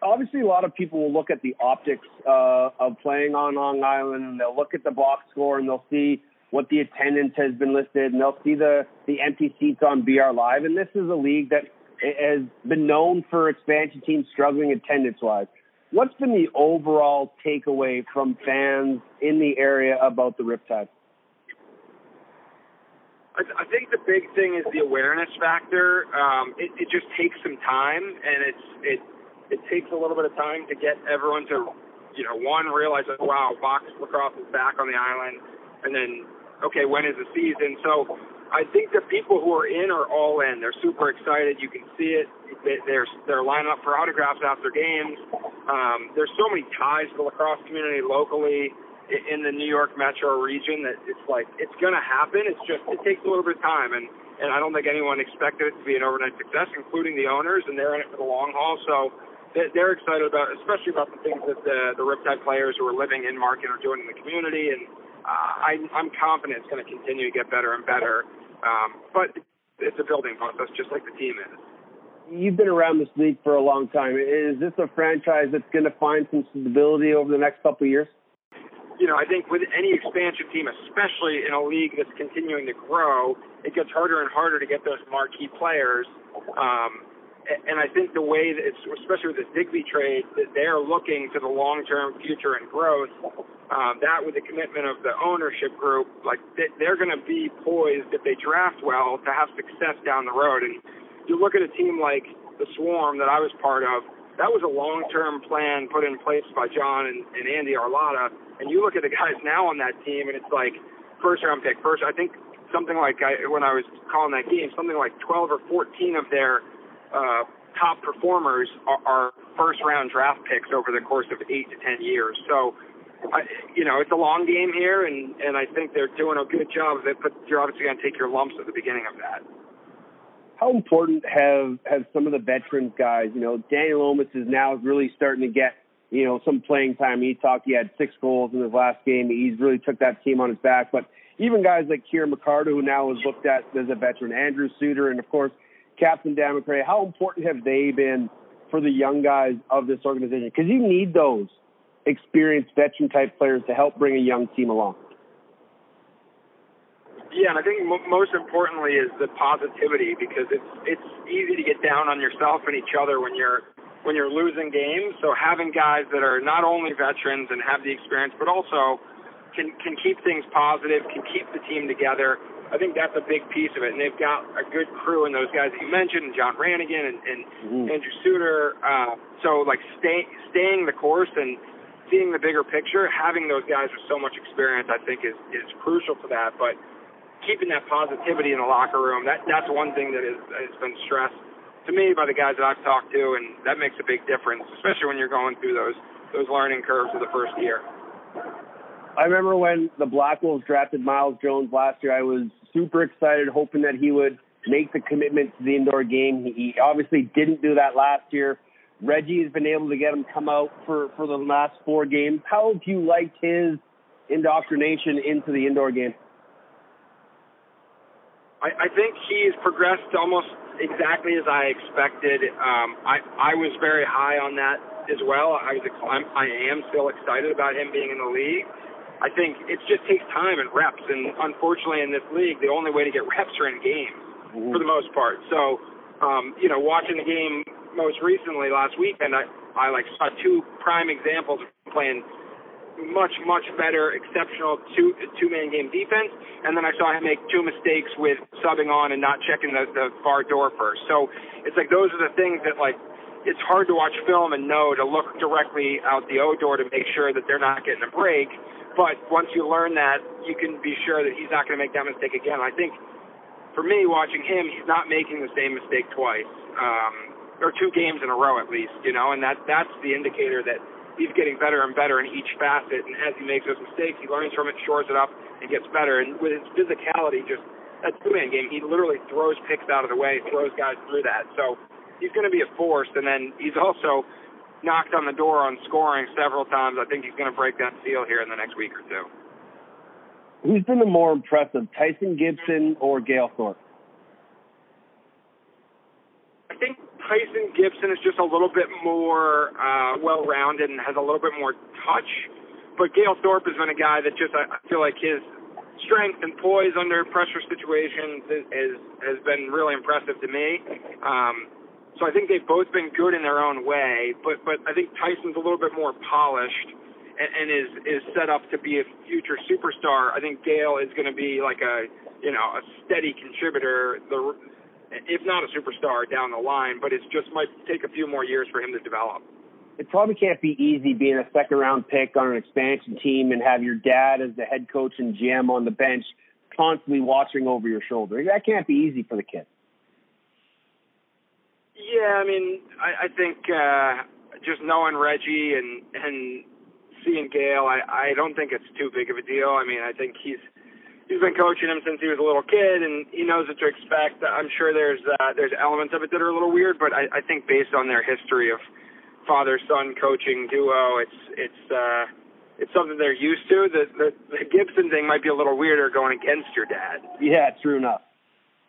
obviously a lot of people will look at the optics uh, of playing on Long Island and they'll look at the box score and they'll see what the attendance has been listed and they'll see the, the empty seats on BR Live. And this is a league that has been known for expansion teams struggling attendance wise. What's been the overall takeaway from fans in the area about the Riptide? I think the big thing is the awareness factor. Um, it, it just takes some time, and it's it it takes a little bit of time to get everyone to, you know, one realize that wow, box lacrosse is back on the island, and then okay, when is the season? So I think the people who are in are all in. They're super excited. You can see it. They're they're lining up for autographs after games. Um, there's so many ties to the lacrosse community locally in the New York metro region that it's like it's going to happen. It's just it takes a little bit of time, and and I don't think anyone expected it to be an overnight success, including the owners, and they're in it for the long haul. So they're excited about, especially about the things that the, the Riptide players who are living in Market are doing in the community, and uh, I, I'm confident it's going to continue to get better and better. Um, but it's a building process, just like the team is. You've been around this league for a long time. Is this a franchise that's going to find some stability over the next couple of years? You know, I think with any expansion team, especially in a league that's continuing to grow, it gets harder and harder to get those marquee players. Um, and I think the way that it's, especially with this Digby trade, that they're looking to the long-term future and growth. Um, that with the commitment of the ownership group, like they're going to be poised if they draft well to have success down the road. And you look at a team like the Swarm that I was part of. That was a long-term plan put in place by John and, and Andy Arlotta. And you look at the guys now on that team, and it's like first-round pick. First, I think something like I, when I was calling that game, something like 12 or 14 of their uh, top performers are, are first round draft picks over the course of eight to ten years. So, I, you know, it's a long game here, and and I think they're doing a good job of it. But you're obviously going to take your lumps at the beginning of that. How important have have some of the veterans guys? You know, Dan Lomas is now really starting to get you know some playing time. He talked he had six goals in his last game. He's really took that team on his back. But even guys like Kieran McArdle, who now is looked at as a veteran, Andrew Suitor, and of course Captain Dan how important have they been for the young guys of this organization? Because you need those experienced veteran type players to help bring a young team along. Yeah, and I think m- most importantly is the positivity because it's it's easy to get down on yourself and each other when you're when you're losing games. So having guys that are not only veterans and have the experience, but also can can keep things positive, can keep the team together, I think that's a big piece of it. And they've got a good crew in those guys that you mentioned, and John Rannigan and, and mm-hmm. Andrew Suitor. Uh, so like stay, staying the course and seeing the bigger picture, having those guys with so much experience, I think is is crucial to that. But keeping that positivity in the locker room, that that's one thing that is, has been stressed to me by the guys that I've talked to, and that makes a big difference, especially when you're going through those those learning curves of the first year. I remember when the Black Wolves drafted Myles Jones last year. I was super excited, hoping that he would make the commitment to the indoor game. He, he obviously didn't do that last year. Reggie has been able to get him come out for, for the last four games. How have you liked his indoctrination into the indoor game? I, I think he's progressed almost exactly as I expected. Um, I I was very high on that as well. I was I'm, I am still excited about him being in the league. I think it just takes time and reps. And unfortunately, in this league, the only way to get reps are in games mm-hmm. for the most part. So, um, you know, watching the game most recently last weekend, I, I like saw two prime examples of playing much, much better, exceptional two two man game defense, and then I saw him make two mistakes with subbing on and not checking the, the far door first. So it's like those are the things that like it's hard to watch film and know to look directly out the O door to make sure that they're not getting a break. But once you learn that, you can be sure that he's not going to make that mistake again. I think for me, watching him, he's not making the same mistake twice, um, or two games in a row at least. You know, and that that's the indicator that he's getting better and better in each facet. And as he makes those mistakes, he learns from it, shores it up, and gets better. And with his physicality, just that two-man game, he literally throws picks out of the way, throws guys through that. So he's going to be a force. And then he's also knocked on the door on scoring several times. I think he's going to break that seal here in the next week or two. Who's been the more impressive, Tyson Gibson or Gale Thorpe? I think Tyson Gibson is just a little bit more uh, well-rounded and has a little bit more touch. But Gale Thorpe has been a guy that just I feel like his strength and poise under pressure situations is, is has been really impressive to me. Um, so I think they've both been good in their own way, but but I think Tyson's a little bit more polished and, and is is set up to be a future superstar. I think Gale is going to be like a you know a steady contributor, the if not a superstar down the line, but it just might take a few more years for him to develop. It probably can't be easy being a second round pick on an expansion team and have your dad as the head coach and GM on the bench constantly watching over your shoulder. That can't be easy for the kid. Yeah, I mean, I, I think uh, just knowing Reggie and and seeing Gale, I I don't think it's too big of a deal. I mean, I think he's he's been coaching him since he was a little kid, and he knows what to expect. I'm sure there's uh, there's elements of it that are a little weird, but I, I think based on their history of father son coaching duo, it's it's uh, it's something they're used to. The, the the Gibson thing might be a little weirder going against your dad. Yeah, true enough.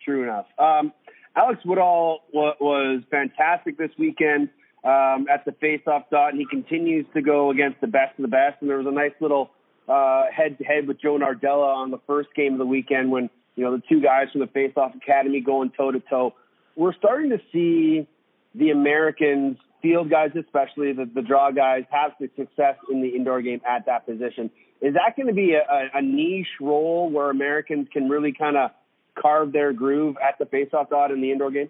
True enough. Um, Alex Woodall wa- was fantastic this weekend um, at the face-off dot, and he continues to go against the best of the best. And there was a nice little uh, head-to-head with Joe Nardella on the first game of the weekend when you know the two guys from the face-off academy going toe-to-toe. We're starting to see the Americans, field guys especially, the, the draw guys, have the success in the indoor game at that position. Is that going to be a, a, a niche role where Americans can really kind of carve their groove at the face-off dot in the indoor game?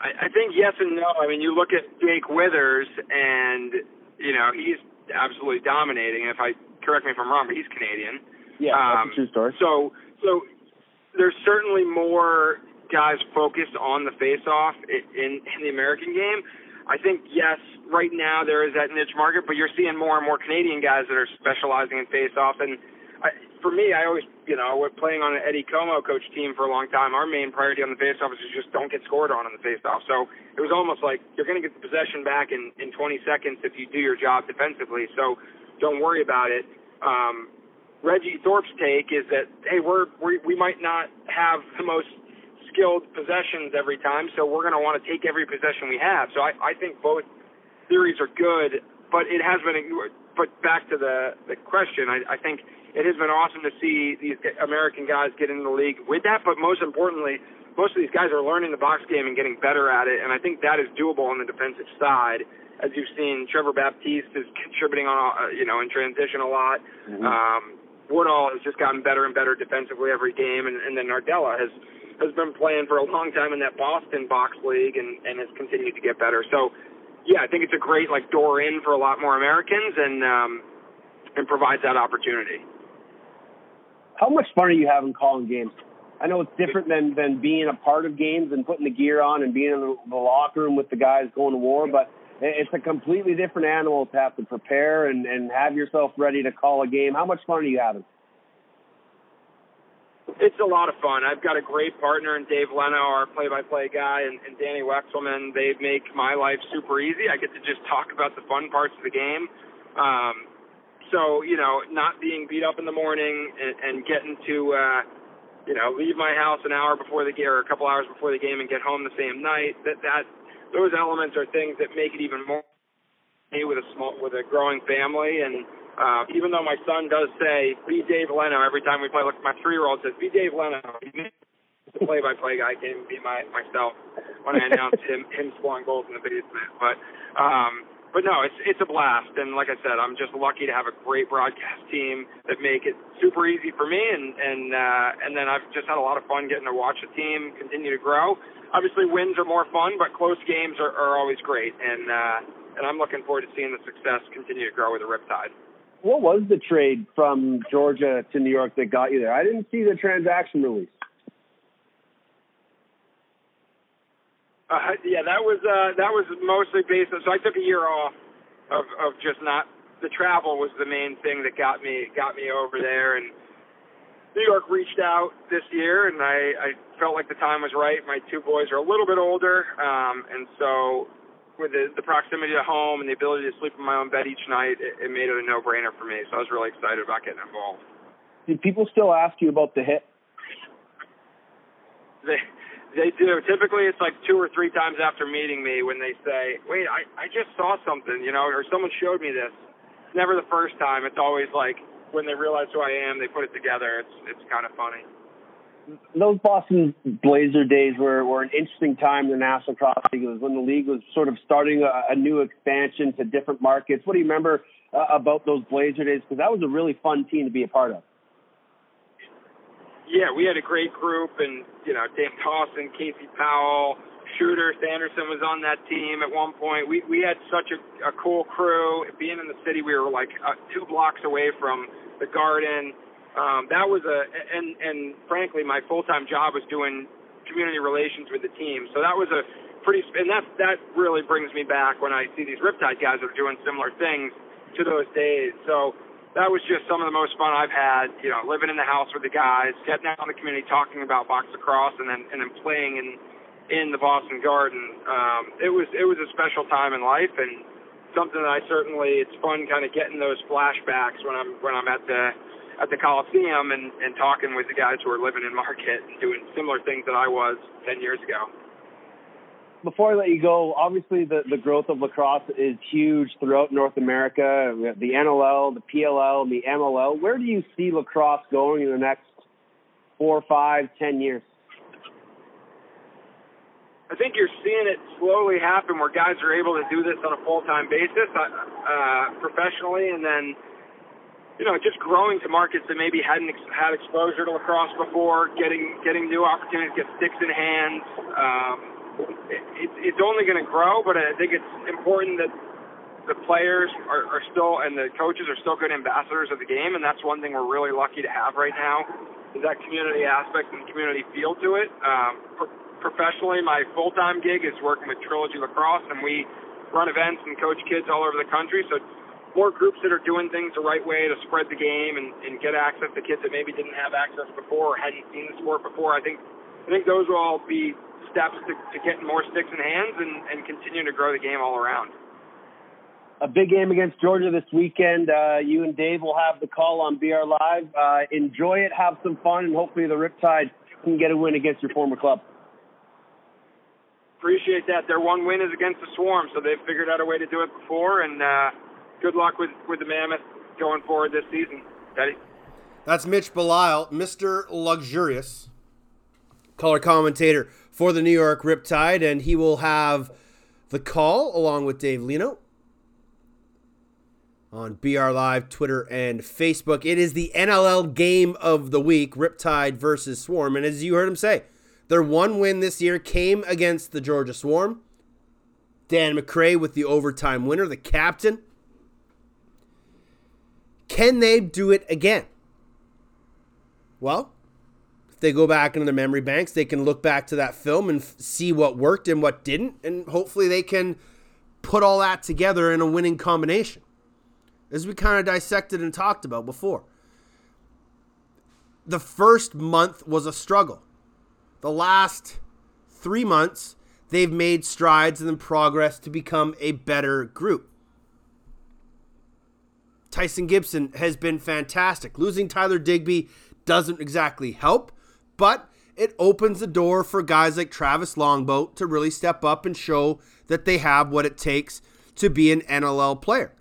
I, I think yes and no. I mean, you look at Jake Withers, and you know he's absolutely dominating. If I correct me if I'm wrong, but he's Canadian. Yeah, Um, that's a true story. So, so there's certainly more guys focused on the face-off in in the American game. I think yes, right now there is that niche market, but you're seeing more and more Canadian guys that are specializing in face-off. And I, for me, I always, you know, with playing on an Eddie Comeau coach team for a long time, our main priority on the face-off is just don't get scored on on the face-off. So it was almost like you're going to get the possession back in in 20 seconds if you do your job defensively. So don't worry about it. Um, Reggie Thorpe's take is that hey, we're, we we might not have the most skilled possessions every time, so we're going to want to take every possession we have. So I I think both theories are good, but it has been. But back to the the question, I, I think it has been awesome to see these American guys get into the league with that. But most importantly, most of these guys are learning the box game and getting better at it, and I think that is doable on the defensive side. As you've seen, Trevor Baptiste is contributing on, uh, you know, in transition a lot. Um, Woodall has just gotten better and better defensively every game, and, and then Nardella has has been playing for a long time in that Boston box league and, and has continued to get better. So, yeah, I think it's a great like door in for a lot more Americans, and um, and provides that opportunity. How much fun are you having calling games? I know it's different than than being a part of games and putting the gear on and being in the, the locker room with the guys going to war, but it's a completely different animal to have to prepare and, and have yourself ready to call a game. How much fun are you having? It's a lot of fun. I've got a great partner in Dave Leno, our play-by-play guy, and, and Danny Wexelman. They make my life super easy. I get to just talk about the fun parts of the game. Um, so you know, not being beat up in the morning and, and getting to uh, you know leave my house an hour before the game or a couple hours before the game and get home the same night. That that those elements are things that make it even more me with a small with a growing family and uh, even though my son does say be Dave Leno every time we play look my three year old says be Dave Leno the play by play guy can't even be my myself when I announce (laughs) him him scoring goals in the basement. But um but no, it's it's a blast and like I said, I'm just lucky to have a great broadcast team that make it super easy for me and and uh and then I've just had a lot of fun getting to watch the team continue to grow. Obviously wins are more fun, but close games are, are always great and uh and I'm looking forward to seeing the success continue to grow with the Riptide. What was the trade from Georgia to New York that got you there? I didn't see the transaction release. Uh, yeah, that was uh, that was mostly based on. So I took a year off of of just not the travel was the main thing that got me got me over there, and New York reached out this year, and I I felt like the time was right. My two boys are a little bit older, um, and so with the, the proximity to home and the ability to sleep in my own bed each night, it, it made it a no-brainer for me. So I was really excited about getting involved. Did people still ask you about the hit? They they do. Typically, it's like two or three times after meeting me when they say, "Wait, I I just saw something," you know, or someone showed me this. It's never the first time. It's always like when they realize who I am, they put it together. It's it's kind of funny. Those Boston Blazer days were, were an interesting time in the National Lacrosse League. It was when the league was sort of starting a, a new expansion to different markets. What do you remember uh, about those Blazer days? Because that was a really fun team to be a part of. Yeah, we had a great group, and you know, Dan Dawson, Casey Powell, Shooter Sanderson was on that team at one point. We we had such a, a cool crew. Being in the city, we were like uh, two blocks away from the Garden. Um, that was a and and frankly, my full time job was doing community relations with the team. So that was a pretty and that that really brings me back when I see these Riptide guys are doing similar things to those days. So that was just some of the most fun I've had. You know, living in the house with the guys, getting out in the community, talking about box lacrosse, and then and then playing in in the Boston Garden. Um, it was it was a special time in life and something that I certainly it's fun kind of getting those flashbacks when I'm when I'm at the at the Coliseum and, and talking with the guys who are living in Marquette and doing similar things that I was 10 years ago. Before I let you go, obviously the, the growth of lacrosse is huge throughout North America. We have the NLL, the PLL, the MLL. Where do you see lacrosse going in the next four, five, ten years? I think you're seeing it slowly happen where guys are able to do this on a full-time basis, uh, uh, professionally, and then, you know, just growing to markets that maybe hadn't ex- had exposure to lacrosse before, getting getting new opportunities, get sticks in hands. Um, it, it, it's only going to grow, but I think it's important that the players are, are still and the coaches are still good ambassadors of the game, and that's one thing we're really lucky to have right now is that community aspect and community feel to it. Um, pro- professionally, my full-time gig is working with Trilogy Lacrosse, and we run events and coach kids all over the country. So more groups that are doing things the right way to spread the game and, and get access to kids that maybe didn't have access before or hadn't seen the sport before. I think I think those will all be steps to, to getting more sticks in hands and, and continuing to grow the game all around. A big game against Georgia this weekend. Uh, you and Dave will have the call on BR Live. Uh, enjoy it, have some fun, and hopefully the Riptide can get a win against your former club. Appreciate that. Their one win is against the Swarm, so they've figured out a way to do it before. And uh, good luck with, with the Mammoth going forward this season, Teddy. That's Mitch Belisle, Mr. Luxurious, color commentator for the New York Riptide, and he will have the call along with Dave Lino on BR Live, Twitter, and Facebook. It is the NLL game of the week, Riptide versus Swarm. And as you heard him say, their one win this year came against the Georgia Swarm. Dan McCray with the overtime winner, the captain. Can they do it again? Well, they go back into their memory banks, they can look back to that film and f- see what worked and what didn't, and hopefully they can put all that together in a winning combination, as we kind of dissected and talked about before. The first month was a struggle. The last three months, they've made strides and progress to become a better group. Tyson Gibson has been fantastic. Losing Tyler Digby doesn't exactly help, but it opens the door for guys like Travis Longboat to really step up and show that they have what it takes to be an NLL player.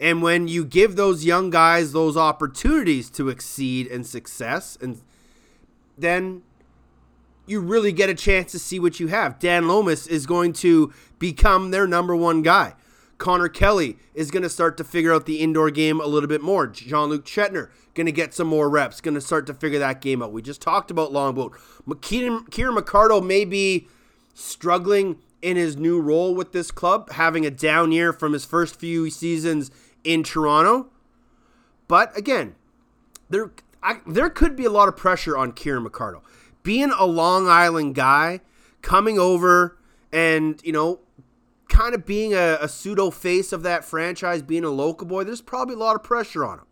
And when you give those young guys those opportunities to exceed and success, and then you really get a chance to see what you have. Dan Lomas is going to become their number one guy. Connor Kelly is going to start to figure out the indoor game a little bit more. Jean Luc Chetner going to get some more reps, going to start to figure that game out. We just talked about Longboat. Kieran, McArdle may be struggling in his new role with this club, having a down year from his first few seasons in Toronto. But again, there I, there could be a lot of pressure on Kieran McArdle. Being a Long Island guy, coming over and, you know, kind of being a, a pseudo face of that franchise, being a local boy, there's probably a lot of pressure on him.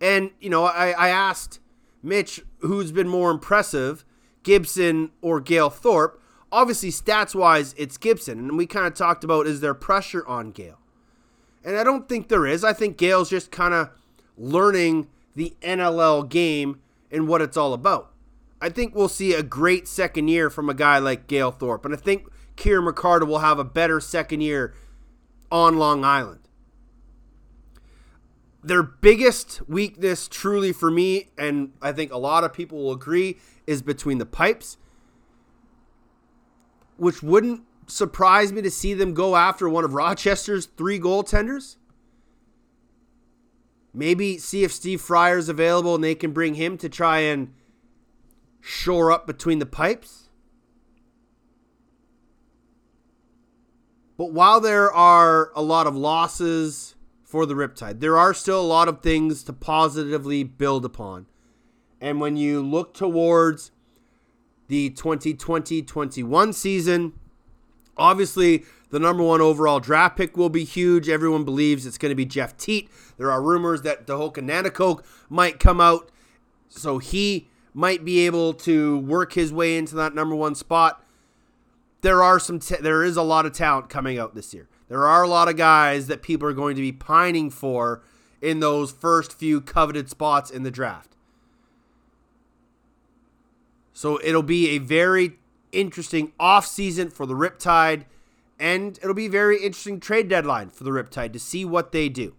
And, you know, I, I asked Mitch who's been more impressive, Gibson or Gale Thorpe. Obviously, stats wise, it's Gibson. And we kind of talked about is there pressure on Gale? And I don't think there is. I think Gale's just kind of learning the NLL game and what it's all about. I think we'll see a great second year from a guy like Gale Thorpe. And I think Kieran McArdle will have a better second year on Long Island. Their biggest weakness, truly for me, and I think a lot of people will agree, is between the pipes, which wouldn't surprise me to see them go after one of Rochester's three goaltenders. Maybe see if Steve Fryer's is available and they can bring him to try and shore up between the pipes. But while there are a lot of losses for the Riptide, there are still a lot of things to positively build upon. And when you look towards the 2020 21 season, obviously the number one overall draft pick will be huge. Everyone believes it's going to be Jeff Teat. There are rumors that Tehoka Nanticoke might come out, so he might be able to work his way into that number one spot. There are some, t- there is a lot of talent coming out this year. There are a lot of guys that people are going to be pining for in those first few coveted spots in the draft. So it'll be a very interesting offseason for the Riptide, and it'll be a very interesting trade deadline for the Riptide to see what they do.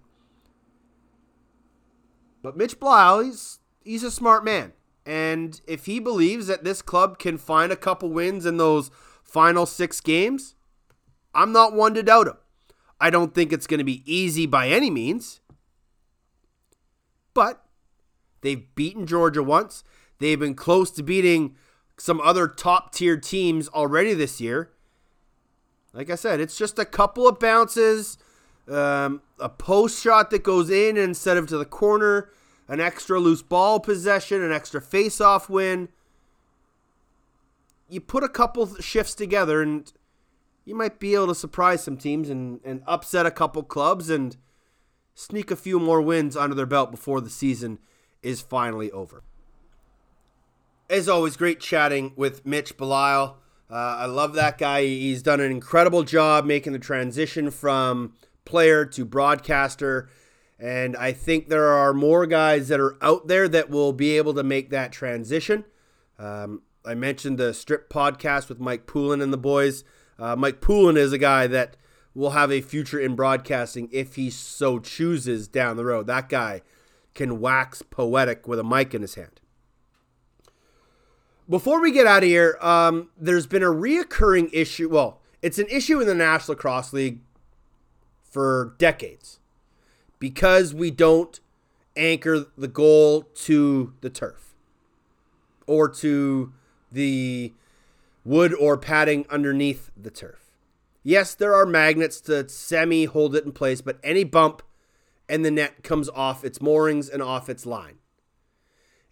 But Mitch Blau, he's, he's a smart man. And if he believes that this club can find a couple wins in those final six games, I'm not one to doubt him. I don't think it's going to be easy by any means. But they've beaten Georgia once. They've been close to beating some other top tier teams already this year. Like I said, it's just a couple of bounces, um, a post shot that goes in instead of to the corner, an extra loose ball possession, an extra face off win. You put a couple shifts together and you might be able to surprise some teams and, and upset a couple clubs and sneak a few more wins under their belt before the season is finally over. As always, great chatting with Mitch Belisle. Uh, I love that guy. He's done an incredible job making the transition from player to broadcaster. And I think there are more guys that are out there that will be able to make that transition. Um, I mentioned the Strip podcast with Mike Poulin and the boys. Uh, Mike Poulin is a guy that will have a future in broadcasting if he so chooses down the road. That guy can wax poetic with a mic in his hand. Before we get out of here, um, there's been a reoccurring issue. Well, it's an issue in the National Lacrosse League for decades because we don't anchor the goal to the turf or to the wood or padding underneath the turf. Yes, there are magnets to semi hold it in place, but any bump and the net comes off its moorings and off its line.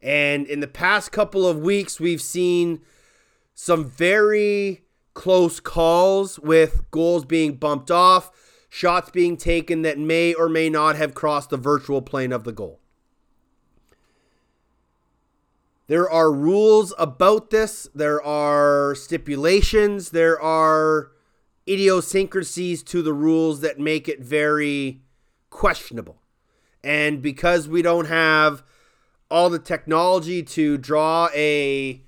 And in the past couple of weeks, we've seen some very close calls with goals being bumped off, shots being taken that may or may not have crossed the virtual plane of the goal. There are rules about this, there are stipulations, there are idiosyncrasies to the rules that make it very questionable. And because we don't have all the technology to draw a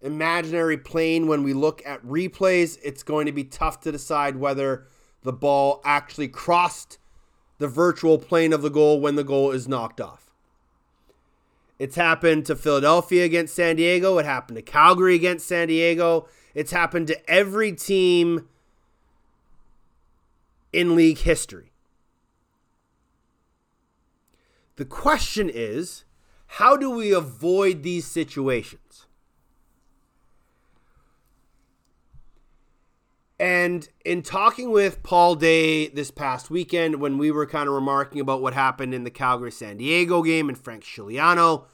imaginary plane when we look at replays, it's going to be tough to decide whether the ball actually crossed the virtual plane of the goal when the goal is knocked off. It's happened to Philadelphia against San Diego. It happened to Calgary against San Diego. It's happened to every team in league history. The question is how do we avoid these situations? And in talking with Paul Day this past weekend, when we were kind of remarking about what happened in the Calgary San Diego game and Frank Scigliano,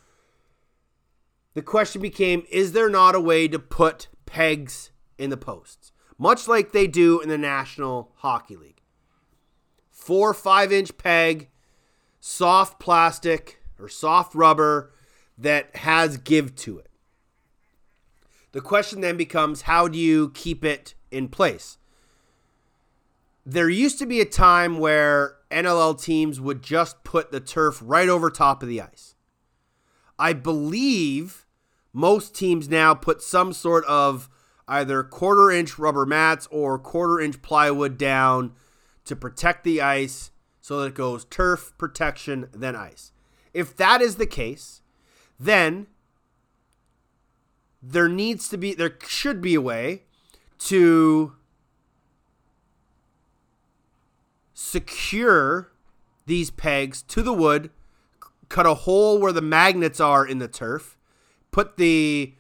the question became is there not a way to put pegs in the posts, much like they do in the National Hockey League? Four, five inch peg, soft plastic or soft rubber that has give to it. The question then becomes how do you keep it in place? There used to be a time where NLL teams would just put the turf right over top of the ice. I believe most teams now put some sort of either quarter inch rubber mats or quarter inch plywood down to protect the ice so that it goes turf protection then ice. If that is the case, then there needs to be there should be a way to secure these pegs to the wood, cut a hole where the magnets are in the turf, put the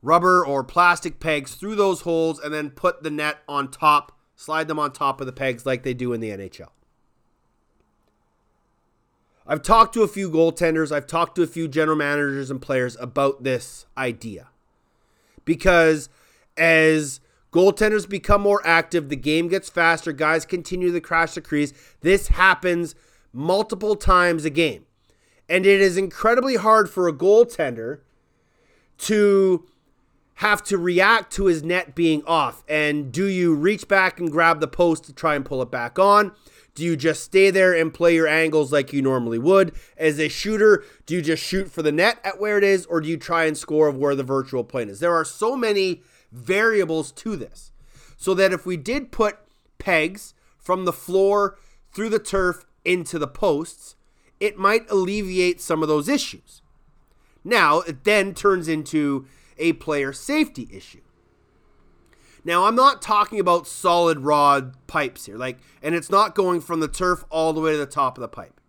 rubber or plastic pegs through those holes, and then put the net on top, slide them on top of the pegs like they do in the NHL. I've talked to a few goaltenders, I've talked to a few general managers and players about this idea. Because as goaltenders become more active, the game gets faster, guys continue to crash the crease. This happens multiple times a game. And it is incredibly hard for a goaltender to have to react to his net being off. And do you reach back and grab the post to try and pull it back on? Do you just stay there and play your angles like you normally would? As a shooter, do you just shoot for the net at where it is, or do you try and score of where the virtual plane is? There are so many variables to this. So that if we did put pegs from the floor through the turf into the posts, it might alleviate some of those issues. Now, it then turns into a player safety issue. Now, I'm not talking about solid rod pipes here, like, and it's not going from the turf all the way to the top of the pipe.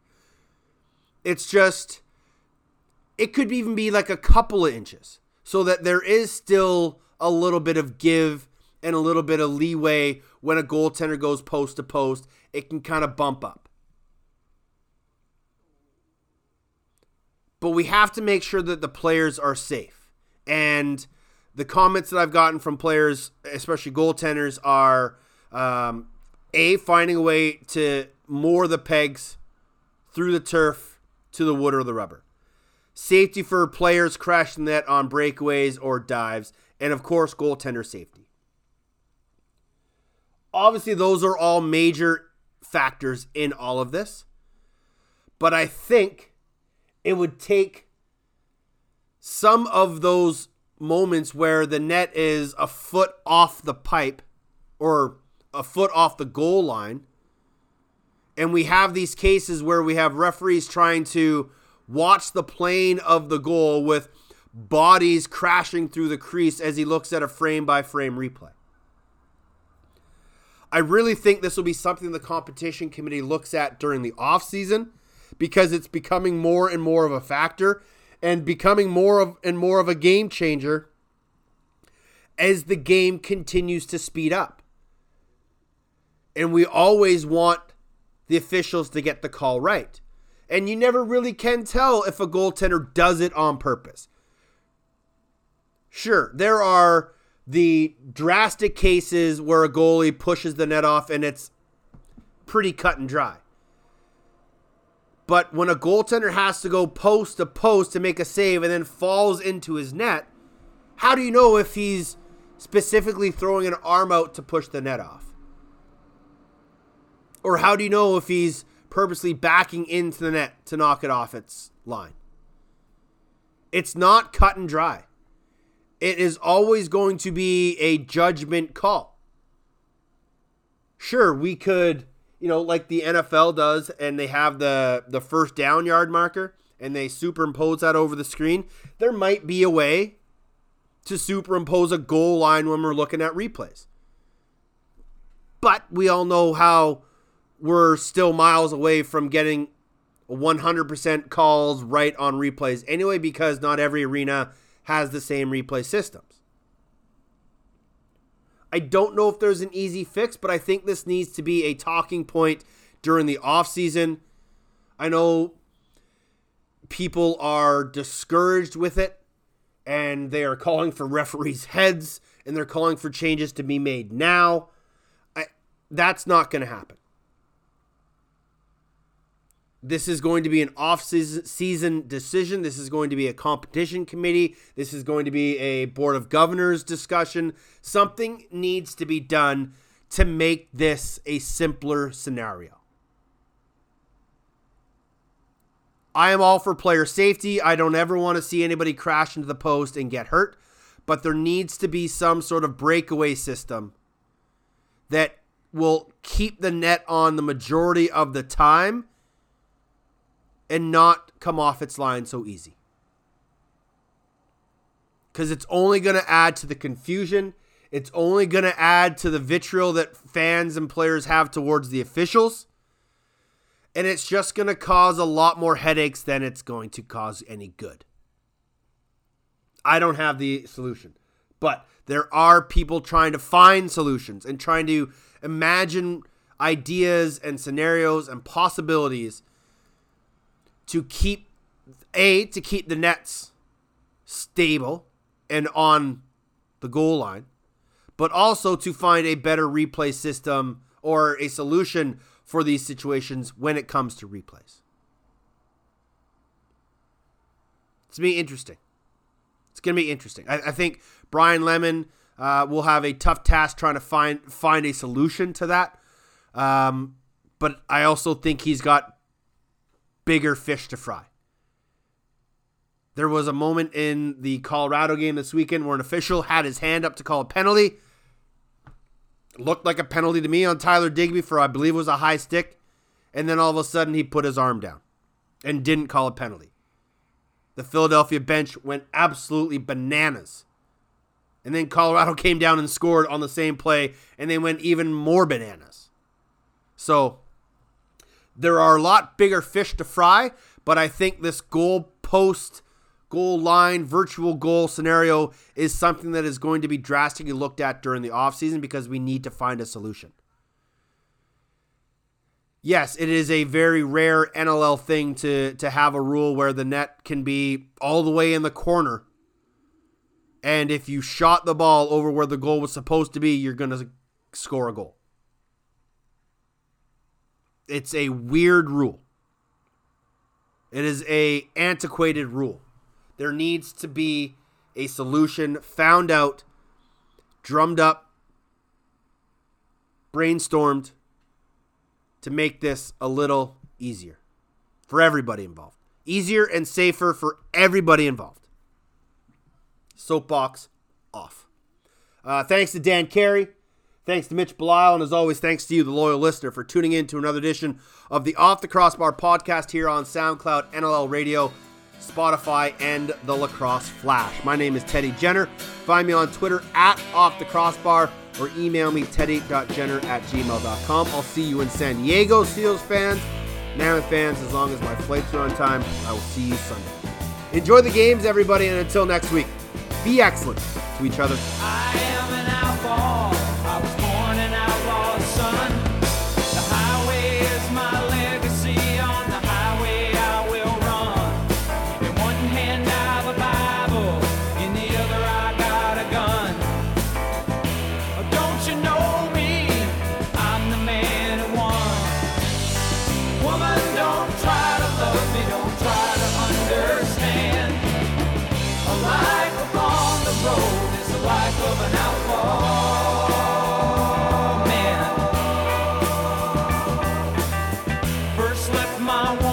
It's just, it could even be like a couple of inches, so that there is still a little bit of give and a little bit of leeway when a goaltender goes post to post. It can kind of bump up. But we have to make sure that the players are safe. And the comments that I've gotten from players, especially goaltenders, are um, a finding a way to moor the pegs through the turf to the wood or the rubber. Safety for players crashing net on breakaways or dives, and of course, goaltender safety. Obviously, those are all major factors in all of this, but I think it would take some of those moments where the net is a foot off the pipe or a foot off the goal line. And we have these cases where we have referees trying to watch the plane of the goal with bodies crashing through the crease as he looks at a frame by frame replay. I really think this will be something the competition committee looks at during the offseason because it's becoming more and more of a factor and becoming more of and more of a game changer as the game continues to speed up. And we always want the officials to get the call right. And you never really can tell if a goaltender does it on purpose. Sure, there are the drastic cases where a goalie pushes the net off and it's pretty cut and dry. But when a goaltender has to go post to post to make a save and then falls into his net, how do you know if he's specifically throwing an arm out to push the net off? Or how do you know if he's purposely backing into the net to knock it off its line? It's not cut and dry. It is always going to be a judgment call. Sure, we could you know, like the NFL does, and they have the the first down yard marker, and they superimpose that over the screen. There might be a way to superimpose a goal line when we're looking at replays. But we all know how we're still miles away from getting 100% calls right on replays anyway, because not every arena has the same replay systems. I don't know if there's an easy fix, but I think this needs to be a talking point during the offseason. I know people are discouraged with it and they are calling for referees' heads and they're calling for changes to be made now. I, that's not going to happen. This is going to be an off-season decision. This is going to be a competition committee. This is going to be a board of governors discussion. Something needs to be done to make this a simpler scenario. I am all for player safety. I don't ever want to see anybody crash into the post and get hurt, but there needs to be some sort of breakaway system that will keep the net on the majority of the time and not come off its line so easy. Because it's only going to add to the confusion. It's only going to add to the vitriol that fans and players have towards the officials. And it's just going to cause a lot more headaches than it's going to cause any good. I don't have the solution. But there are people trying to find solutions and trying to imagine ideas and scenarios and possibilities to keep a to keep the nets stable and on the goal line, but also to find a better replay system or a solution for these situations when it comes to replays. It's gonna be interesting. It's gonna be interesting. I, I think Brian Lemon uh, will have a tough task trying to find find a solution to that. Um, but I also think he's got bigger fish to fry. There was a moment in the Colorado game this weekend where an official had his hand up to call a penalty. looked like a penalty to me on Tyler Digby for I believe was a high stick, and then all of a sudden he put his arm down and didn't call a penalty. The Philadelphia bench went absolutely bananas. And then Colorado (laughs) came down and scored on the same play, and they went even more bananas. So there are a lot bigger fish to fry, but I think this goal post, goal line, virtual goal scenario is something that is going to be drastically looked at during the offseason because we need to find a solution. Yes, it is a very rare NLL thing to to have a rule where the net can be all the way in the corner. And if you shot the ball over where the goal was supposed to be, you're going to score a goal. It's a weird rule. It is a antiquated rule. There needs to be a solution found out, drummed up, brainstormed to make this a little easier for everybody involved. Easier and safer for everybody involved. Soapbox off. Uh, thanks to Dan Carey. Thanks to Mitch Belisle, and as always, thanks to you, the loyal listener, for tuning in to another edition of the Off the Crossbar podcast here on SoundCloud, NLL Radio, Spotify, and the Lacrosse Flash. My name is Teddy Jenner. Find me on Twitter at Off the Crossbar or email me teddy.jenner at gmail.com. I'll see you in San Diego, Seals fans, Mammoth fans, as long as my flights are on time. I will see you Sunday. Enjoy the games, everybody, and until next week, be excellent to each other. My woman.